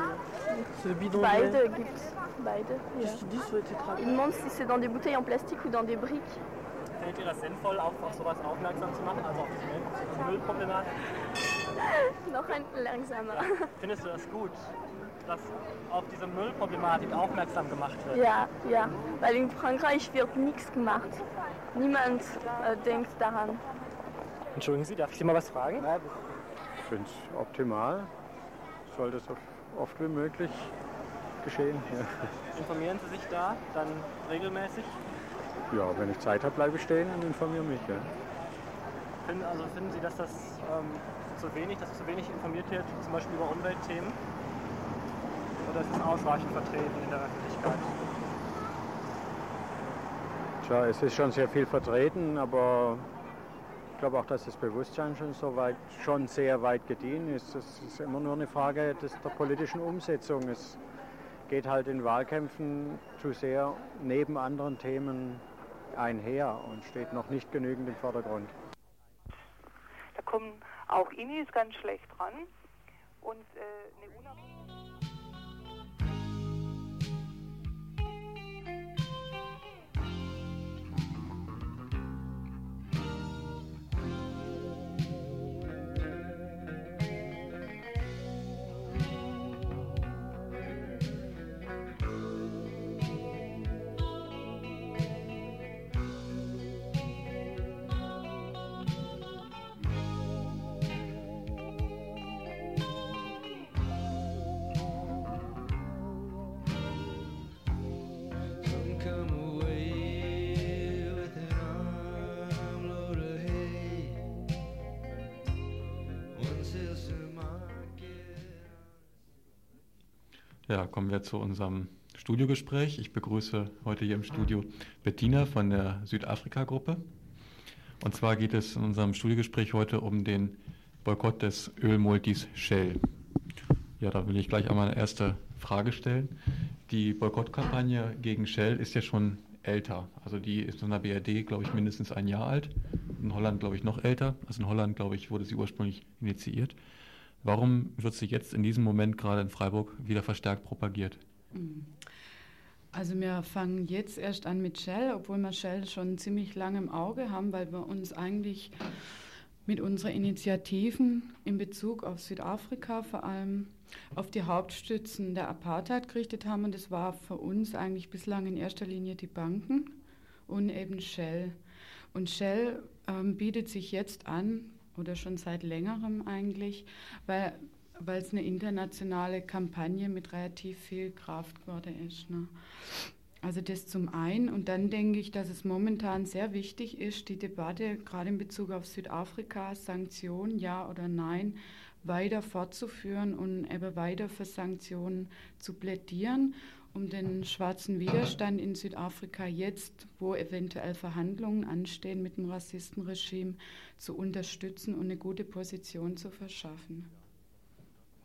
les- c'est le bidon de Beide gibt's. Beide. Ja. Qu'est-ce qu'ils disent sur les Tetrapack Ils demandent si c'est dans des bouteilles en plastique ou dans des briques. Findet ihr das sinnvoll, auf, auf sowas aufmerksam zu machen, also auf diese Müllproblematik? <laughs> Noch ein langsamer. Findest du das gut, dass auf diese Müllproblematik aufmerksam gemacht wird? Ja, ja. Weil in Frankreich wird nichts gemacht. Niemand äh, denkt daran. Entschuldigen Sie, darf ich Sie mal was fragen? Ich finde es optimal. Sollte so oft wie möglich geschehen. <laughs> Ja. Informieren Sie sich da dann regelmäßig? ja, wenn ich Zeit habe, bleibe ich stehen und informiere mich. Ja. Finden, also finden Sie, dass das ähm, zu wenig, dass zu wenig informiert wird, zum Beispiel über Umweltthemen? Oder ist es ausreichend vertreten in der Öffentlichkeit? Tja, es ist schon sehr viel vertreten, aber ich glaube auch, dass das Bewusstsein schon so weit, schon sehr weit gediehen ist. Es ist immer nur eine Frage des, der politischen Umsetzung. Es geht halt in Wahlkämpfen zu sehr neben anderen Themen einher und steht noch nicht genügend im Vordergrund. Da kommen auch Inis ganz schlecht ran. Und äh, eine Unab kommen wir zu unserem Studiogespräch. Ich begrüße heute hier im Studio Bettina von der Südafrika-Gruppe. Und zwar geht es in unserem Studiogespräch heute um den Boykott des Ölmultis Shell. Ja, da will ich gleich einmal eine erste Frage stellen. Die Boykottkampagne gegen Shell ist ja schon älter. Also die ist in der BRD, glaube ich, mindestens ein Jahr alt. In Holland, glaube ich, noch älter. Also in Holland, glaube ich, wurde sie ursprünglich initiiert. Warum wird sie jetzt in diesem Moment gerade in Freiburg wieder verstärkt propagiert? Also wir fangen jetzt erst an mit Shell, obwohl wir Shell schon ziemlich lange im Auge haben, weil wir uns eigentlich mit unseren Initiativen in Bezug auf Südafrika vor allem auf die Hauptstützen der Apartheid gerichtet haben. Und das war für uns eigentlich bislang in erster Linie die Banken und eben Shell. Und Shell ähm, bietet sich jetzt an, oder schon seit längerem eigentlich, weil weil es eine internationale Kampagne mit relativ viel Kraft geworden ist. Ne? Also das zum einen. Und dann denke ich, dass es momentan sehr wichtig ist, die Debatte gerade in Bezug auf Südafrika, Sanktionen, ja oder nein, weiter fortzuführen und eben weiter für Sanktionen zu plädieren, um den schwarzen Widerstand in Südafrika jetzt, wo eventuell Verhandlungen anstehen mit dem Rassistenregime, zu unterstützen und eine gute Position zu verschaffen.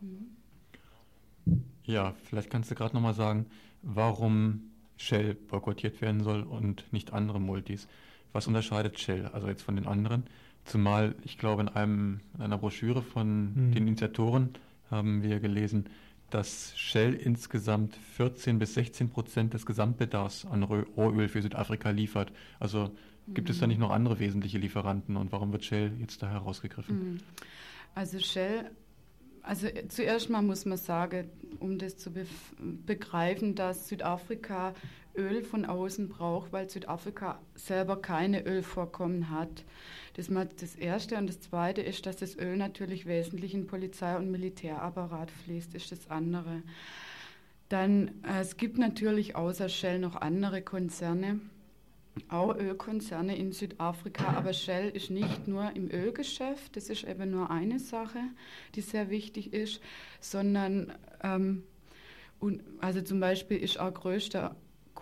Mhm. Ja, vielleicht kannst du gerade nochmal sagen, warum Shell boykottiert werden soll und nicht andere Multis. Was unterscheidet Shell also jetzt von den anderen? Zumal, ich glaube, in, einem, in einer Broschüre von Mhm. den Initiatoren haben wir gelesen, dass Shell insgesamt 14 bis 16 Prozent des Gesamtbedarfs an Rohöl für Südafrika liefert. Also gibt es da Mhm. nicht noch andere wesentliche Lieferanten und warum wird Shell jetzt da herausgegriffen? Mhm. Also Shell, also zuerst mal muss man sagen, um das zu begreifen, dass Südafrika Öl von außen braucht, weil Südafrika selber keine Ölvorkommen hat. Das mal das Erste. Und das Zweite ist, dass das Öl natürlich wesentlich in Polizei- und Militärapparat fließt, ist das andere. Dann, äh, es gibt natürlich außer Shell noch andere Konzerne, auch Ölkonzerne in Südafrika, aber Shell ist nicht nur im Ölgeschäft, das ist eben nur eine Sache, die sehr wichtig ist, sondern ähm, und, also zum Beispiel ist auch größter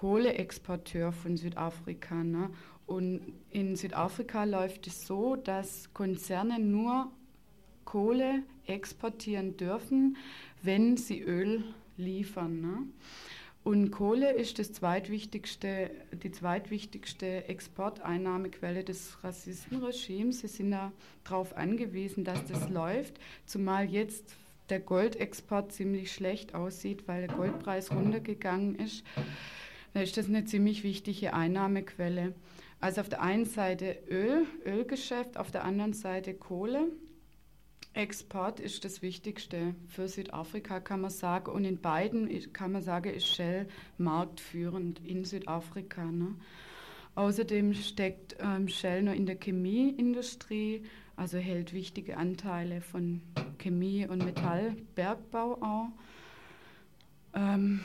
Kohleexporteur von Südafrika. Ne? Und in Südafrika läuft es so, dass Konzerne nur Kohle exportieren dürfen, wenn sie Öl liefern. Ne? Und Kohle ist das zweitwichtigste, die zweitwichtigste Exporteinnahmequelle des Rassistenregimes. Sie sind darauf angewiesen, dass das <clears throat> läuft, zumal jetzt der Goldexport ziemlich schlecht aussieht, weil der Goldpreis runtergegangen ist, dann ist das eine ziemlich wichtige Einnahmequelle. Also auf der einen Seite Öl, Ölgeschäft, auf der anderen Seite Kohle. Export ist das Wichtigste für Südafrika, kann man sagen. Und in beiden kann man sagen, ist Shell marktführend in Südafrika. Ne? Außerdem steckt ähm, Shell nur in der Chemieindustrie, also hält wichtige Anteile von Chemie- und Metallbergbau auch. Ähm,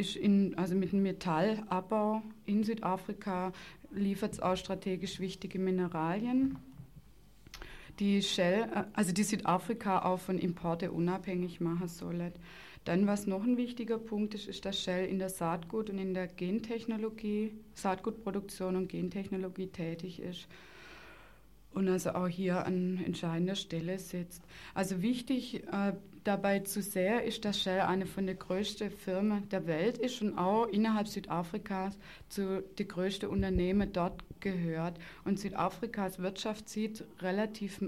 ist in, also mit dem Metallabbau in Südafrika liefert es auch strategisch wichtige Mineralien die Shell, äh, also die Südafrika auch von Importe unabhängig machen soll. Dann, was noch ein wichtiger Punkt ist, ist, dass Shell in der Saatgut und in der Gentechnologie, Saatgutproduktion und Gentechnologie tätig ist und also auch hier an entscheidender Stelle sitzt. Also wichtig äh, dabei zu sehen ist, dass Shell eine von den größten Firmen der Welt ist und auch innerhalb Südafrikas zu den größten Unternehmen dort gehört. Und Südafrikas Wirtschaft sieht relativ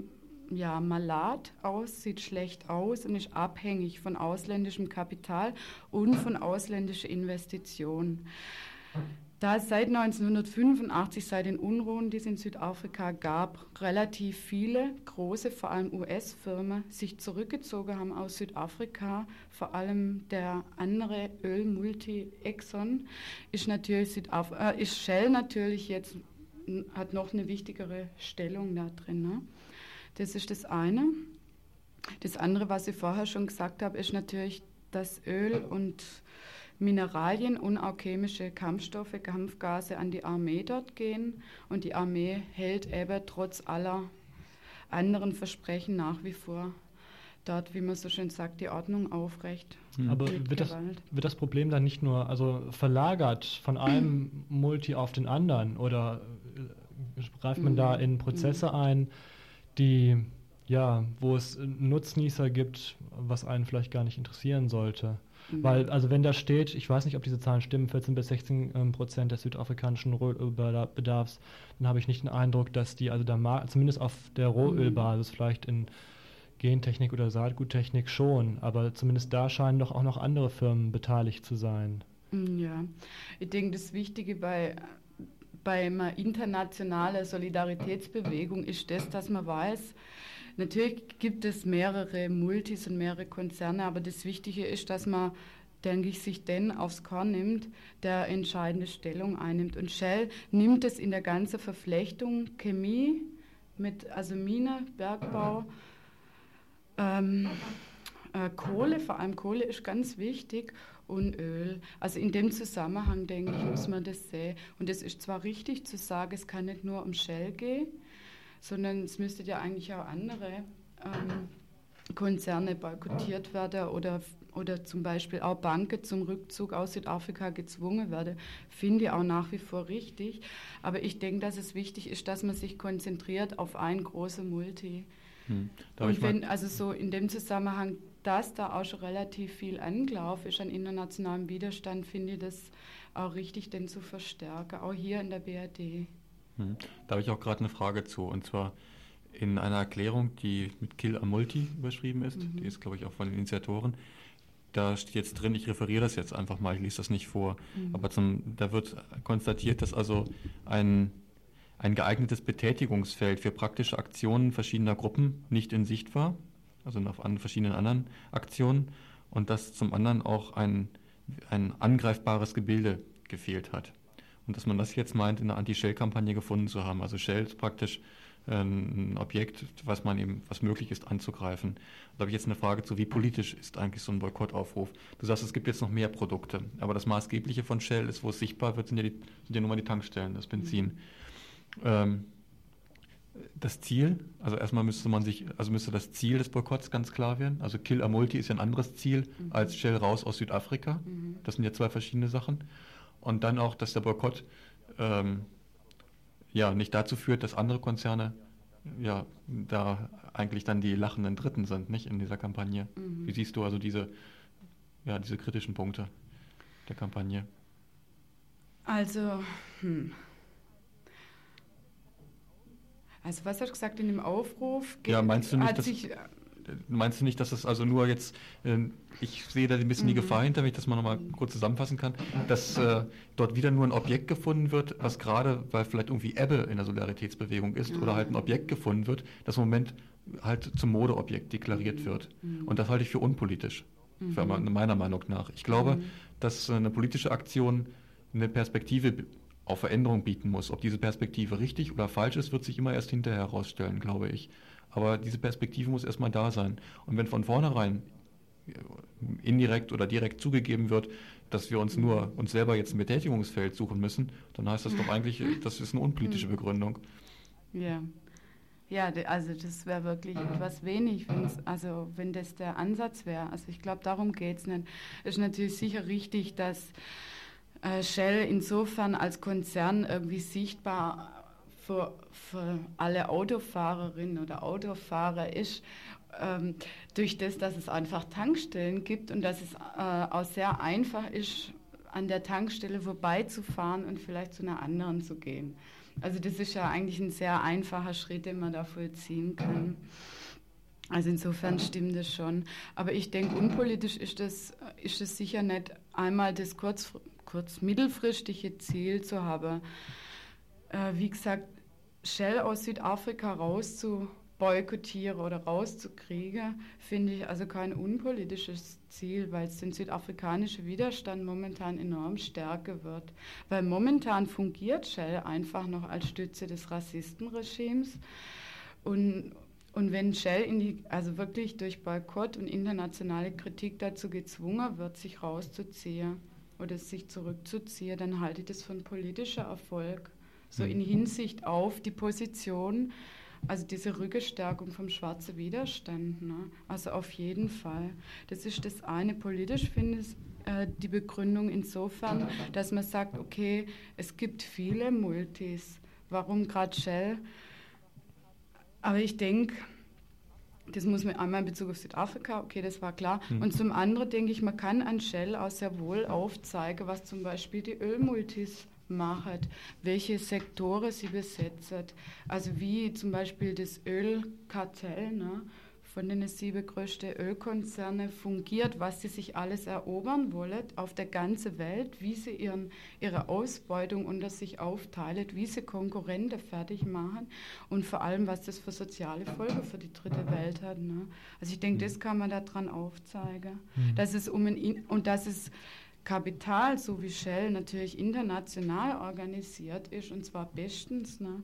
ja, malat aus, sieht schlecht aus und ist abhängig von ausländischem Kapital und von ausländischen Investitionen. Da es seit 1985, seit den Unruhen, die es in Südafrika gab, relativ viele große, vor allem US-Firmen, sich zurückgezogen haben aus Südafrika, vor allem der andere Ölmulti Exxon, ist, natürlich Südaf äh, ist Shell natürlich jetzt, hat noch eine wichtigere Stellung da drin. Ne? Das ist das eine. Das andere, was ich vorher schon gesagt habe, ist natürlich, dass Öl und Mineralien und auch chemische Kampfstoffe, Kampfgase an die Armee dort gehen. Und die Armee hält eben trotz aller anderen Versprechen nach wie vor dort, wie man so schön sagt, die Ordnung aufrecht. Aber wird das, wird das Problem dann nicht nur also verlagert von einem Multi auf den anderen oder äh, greift man da in Prozesse ein, die ja, wo es Nutznießer gibt, was einen vielleicht gar nicht interessieren sollte? Mhm. Weil, also wenn da steht, ich weiß nicht, ob diese Zahlen stimmen, 14 bis 16 ähm, Prozent des südafrikanischen Rohölbedarfs, dann habe ich nicht den Eindruck, dass die, also da zumindest auf der Rohölbasis mhm. vielleicht in Gentechnik oder Saatguttechnik schon, aber zumindest da scheinen doch auch noch andere Firmen beteiligt zu sein. Mm, ja, ich denke, das Wichtige bei, bei einer internationalen Solidaritätsbewegung ist das, dass man weiß, Natürlich gibt es mehrere Multis und mehrere Konzerne, aber das Wichtige ist, dass man, denke ich, sich den aufs Korn nimmt, der entscheidende Stellung einnimmt. Und Shell nimmt es in der ganzen Verflechtung Chemie mit, also Mine, Bergbau, ähm, äh, Kohle, vor allem Kohle ist ganz wichtig und Öl. Also in dem Zusammenhang, denke ich, muss man das sehen. Und es ist zwar richtig zu sagen, es kann nicht nur um Shell gehen, sondern es müsste ja eigentlich auch andere ähm, Konzerne boykottiert werden oder, oder zum Beispiel auch Banken zum Rückzug aus Südafrika gezwungen werden, finde ich auch nach wie vor richtig. Aber ich denke, dass es wichtig ist, dass man sich konzentriert auf ein großes Multi. Hm. Und wenn, also so in dem Zusammenhang, dass da auch schon relativ viel angelaufen ist an internationalem Widerstand, finde ich das auch richtig, den zu verstärken, auch hier in der BRD. Hm. Da habe ich auch gerade eine Frage zu. Und zwar in einer Erklärung, die mit Kill a Multi überschrieben ist, mhm. die ist, glaube ich, auch von den Initiatoren. Da steht jetzt drin, ich referiere das jetzt einfach mal, ich lese das nicht vor, mhm. aber zum, da wird konstatiert, dass also ein, ein geeignetes Betätigungsfeld für praktische Aktionen verschiedener Gruppen nicht in Sicht war, also auf an verschiedenen anderen Aktionen, und dass zum anderen auch ein, ein angreifbares Gebilde gefehlt hat. Und dass man das jetzt meint, in der Anti-Shell-Kampagne gefunden zu haben. Also Shell ist praktisch ähm, ein Objekt, was man eben, was möglich ist anzugreifen. Da habe ich jetzt eine Frage zu, wie politisch ist eigentlich so ein Boykottaufruf? Du sagst, es gibt jetzt noch mehr Produkte, aber das Maßgebliche von Shell ist, wo es sichtbar wird, sind ja, die, sind ja nur mal die Tankstellen, das Benzin. Mhm. Ähm, das Ziel, also erstmal müsste man sich, also müsste das Ziel des Boykotts ganz klar werden. Also Kill Amulti ist ja ein anderes Ziel mhm. als Shell raus aus Südafrika. Mhm. Das sind ja zwei verschiedene Sachen. Und dann auch, dass der Boykott ähm, ja, nicht dazu führt, dass andere Konzerne ja, da eigentlich dann die lachenden Dritten sind, nicht in dieser Kampagne. Mhm. Wie siehst du also diese, ja, diese kritischen Punkte der Kampagne? Also, hm. Also was hast du gesagt in dem Aufruf? Ja, meinst du nicht, dass, sich, meinst du nicht, dass es also nur jetzt, äh, ich sehe da ein bisschen die Mhm. Gefahr hinter, wenn ich das mal nochmal kurz zusammenfassen kann, dass äh, dort wieder nur ein Objekt gefunden wird, was gerade, weil vielleicht irgendwie Ebbe in der Solidaritätsbewegung ist, oder Mhm. halt ein Objekt gefunden wird, das im Moment halt zum Modeobjekt deklariert wird. Mhm. Und das halte ich für unpolitisch, für Mhm. meiner Meinung nach. Ich glaube, Mhm. dass äh, eine politische Aktion eine Perspektive auf Veränderung bieten muss. Ob diese Perspektive richtig oder falsch ist, wird sich immer erst hinterher herausstellen, glaube ich. Aber diese Perspektive muss erstmal da sein. Und wenn von vornherein äh, indirekt oder direkt zugegeben wird, dass wir uns nur uns selber jetzt ein Betätigungsfeld suchen müssen, dann heißt das doch eigentlich, äh, das ist eine unpolitische Begründung. Ja. Ja, also das wäre wirklich etwas wenig, also wenn das der Ansatz wäre. Also ich glaube, darum geht es nicht. Es ist natürlich sicher richtig, dass äh, Shell insofern als Konzern irgendwie sichtbar für, für alle Autofahrerinnen oder Autofahrer ist, ähm, durch das, dass es einfach Tankstellen gibt und dass es äh, auch sehr einfach ist, an der Tankstelle vorbeizufahren und vielleicht zu einer anderen zu gehen. Also das ist ja eigentlich ein sehr einfacher Schritt, den man da vollziehen kann. Also insofern stimmt das schon. Aber ich denke, unpolitisch ist das, ist sicher nicht einmal das kurz, kurz mittelfristige Ziel zu haben. Äh, wie gesagt, Shell aus Südafrika raus zu boykottieren oder rauszukriegen, finde ich also kein unpolitisches Ziel, weil es den südafrikanischen Widerstand momentan enorm stärker wird. Weil momentan fungiert Shell einfach noch als Stütze des Rassistenregimes. Und, und wenn Shell in die, also wirklich durch Boykott und internationale Kritik dazu gezwungen wird, sich rauszuziehen oder sich zurückzuziehen, dann halte ich das für einen politischen Erfolg. So in Hinsicht auf die Position, also diese Rückestärkung vom schwarzen Widerstand. Ne? Also auf jeden Fall. Das ist das eine. Politisch finde ich äh, die Begründung insofern, dass man sagt, okay, es gibt viele Multis. Warum gerade Shell? Aber ich denke, das muss man einmal in Bezug auf Südafrika, okay, das war klar. Hm. Und zum anderen denke ich, man kann an Shell auch sehr wohl aufzeigen, was zum Beispiel die Ölmultis machen, welche Sektoren sie besetzen. Also wie zum Beispiel das Ölkartell ne, von den sieben größten Ölkonzerne fungiert, was sie sich alles erobern wollen auf der ganzen Welt, wie sie ihren, ihre Ausbeutung unter sich aufteilen, wie sie Konkurrenten fertig machen und vor allem, was das für soziale Folgen für die dritte Welt hat. Ne? Also ich denke, das kann man daran aufzeigen. Mhm. Dass es um ein, In- und dass es Kapital, so wie Shell, natürlich international organisiert ist, und zwar bestens. Ne?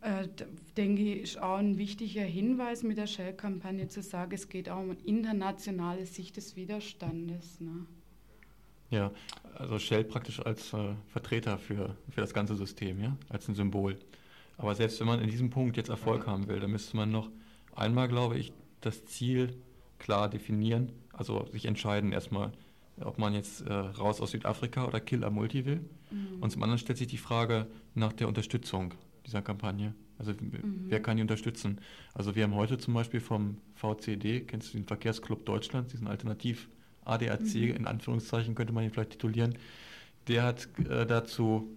Äh, denke ich, ist auch ein wichtiger Hinweis mit der Shell-Kampagne zu sagen, es geht auch um eine internationale Sicht des Widerstandes. Ne? Ja, also Shell praktisch als äh, Vertreter für, für das ganze System, ja, als ein Symbol. Aber selbst wenn man in diesem Punkt jetzt Erfolg haben will, dann müsste man noch einmal, glaube ich, das Ziel klar definieren, also sich entscheiden erstmal, ob man jetzt äh, raus aus Südafrika oder Kill a Multi will. Mhm. Und zum anderen stellt sich die Frage nach der Unterstützung dieser Kampagne. Also Mhm. wer kann die unterstützen? Also wir haben heute zum Beispiel vom VCD, kennst du den Verkehrsclub Deutschland, diesen Alternativ ADAC, Mhm. in Anführungszeichen könnte man ihn vielleicht titulieren, der hat äh, dazu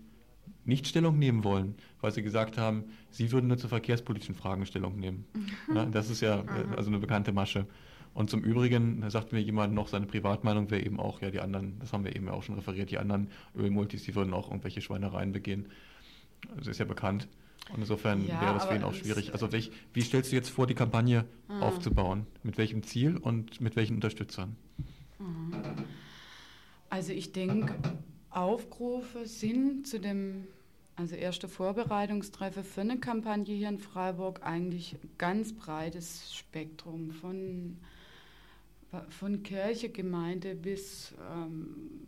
nicht Stellung nehmen wollen, weil sie gesagt haben, sie würden nur zu verkehrspolitischen Fragen Stellung nehmen. Ja, das ist ja äh, Mhm. also eine bekannte Masche. Und zum Übrigen da sagt mir jemand noch, seine Privatmeinung wäre eben auch, ja, die anderen, das haben wir eben auch schon referiert, die anderen Ölmultis, die würden auch irgendwelche Schweinereien begehen. Das ist ja bekannt. Und insofern Ja, wäre das für ihn auch schwierig. Also welch, wie stellst du jetzt vor, die Kampagne Ah. aufzubauen? Mit welchem Ziel und mit welchen Unterstützern? Mhm. Also ich denke, Aufrufe sind zu dem, also erste Vorbereitungstreffer für eine Kampagne hier in Freiburg eigentlich ganz breites Spektrum von, von Kirche, Gemeinde bis, ähm,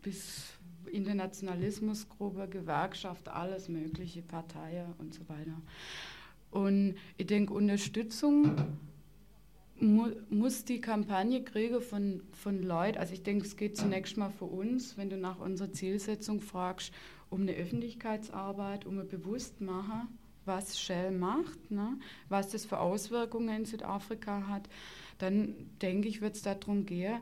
bis Internationalismusgruppe, Gewerkschaft, alles mögliche, Parteien und so weiter. Und ich denke, Unterstützung mu muss die Kampagne kriegen von, von Leuten, also ich denke, es geht zunächst mal für uns, wenn du nach unserer Zielsetzung fragst, um eine Öffentlichkeitsarbeit, um ein Bewusstmachen, was Shell macht, ne? was das für Auswirkungen in Südafrika hat, dann denke ich, wird es darum gehen,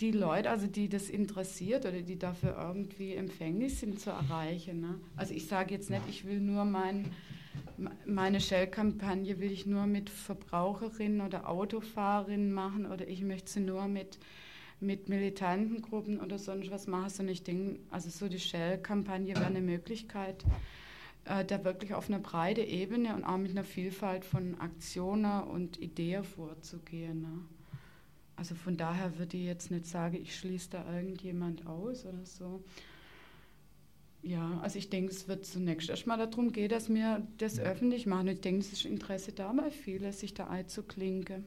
die Leute, also die das interessiert oder die dafür irgendwie empfänglich sind, zu erreichen. Ne? Also ich sage jetzt nicht, ich will nur mein meine Shell-Kampagne will ich nur mit Verbraucherinnen oder Autofahrerinnen machen oder ich möchte sie nur mit, mit militanten Gruppen oder sonst was machen, sondern ich denke, also so die Shell-Kampagne wäre eine Möglichkeit, äh, da wirklich auf einer breiten Ebene und auch mit einer Vielfalt von Aktionen und Ideen vorzugehen. Ne? Also von daher würde ich jetzt nicht sagen, ich schließe da irgendjemand aus oder so. Ja, also ich denke, es wird zunächst erstmal darum gehen, dass wir das öffentlich machen. Und ich denke, es ist Interesse da bei vielen, sich da einzuklinken.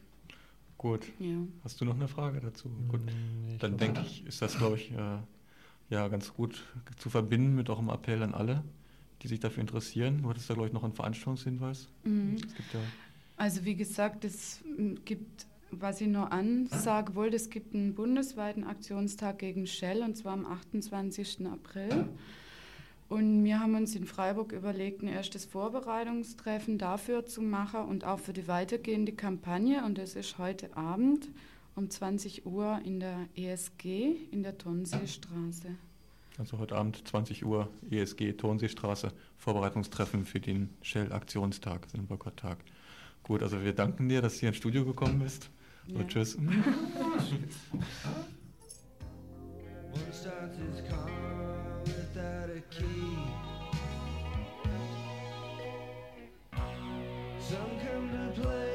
Gut. Ja. Hast du noch eine Frage dazu? Gut. Dann denke ich, ist das, glaube ich, äh, ja, ganz gut zu verbinden mit auch einem Appell an alle, die sich dafür interessieren. Du hattest da, glaube ich, noch einen Veranstaltungshinweis. Mhm. Ja Also wie gesagt, es mm, gibt, was ich nur ansagen wollte, es gibt einen bundesweiten Aktionstag gegen Shell und zwar am 28. April. Und wir haben uns in Freiburg überlegt, ein erstes Vorbereitungstreffen dafür zu machen und auch für die weitergehende Kampagne. Und das ist heute Abend um 20 Uhr in der ESG in der Tonseestraße. Also heute Abend 20 Uhr ESG Tonseestraße, Vorbereitungstreffen für den Shell-Aktionstag, den Boykotttag. Gut, also wir danken dir, dass du hier ins Studio gekommen bist. Ja. Und tschüss. <laughs> Some come to play.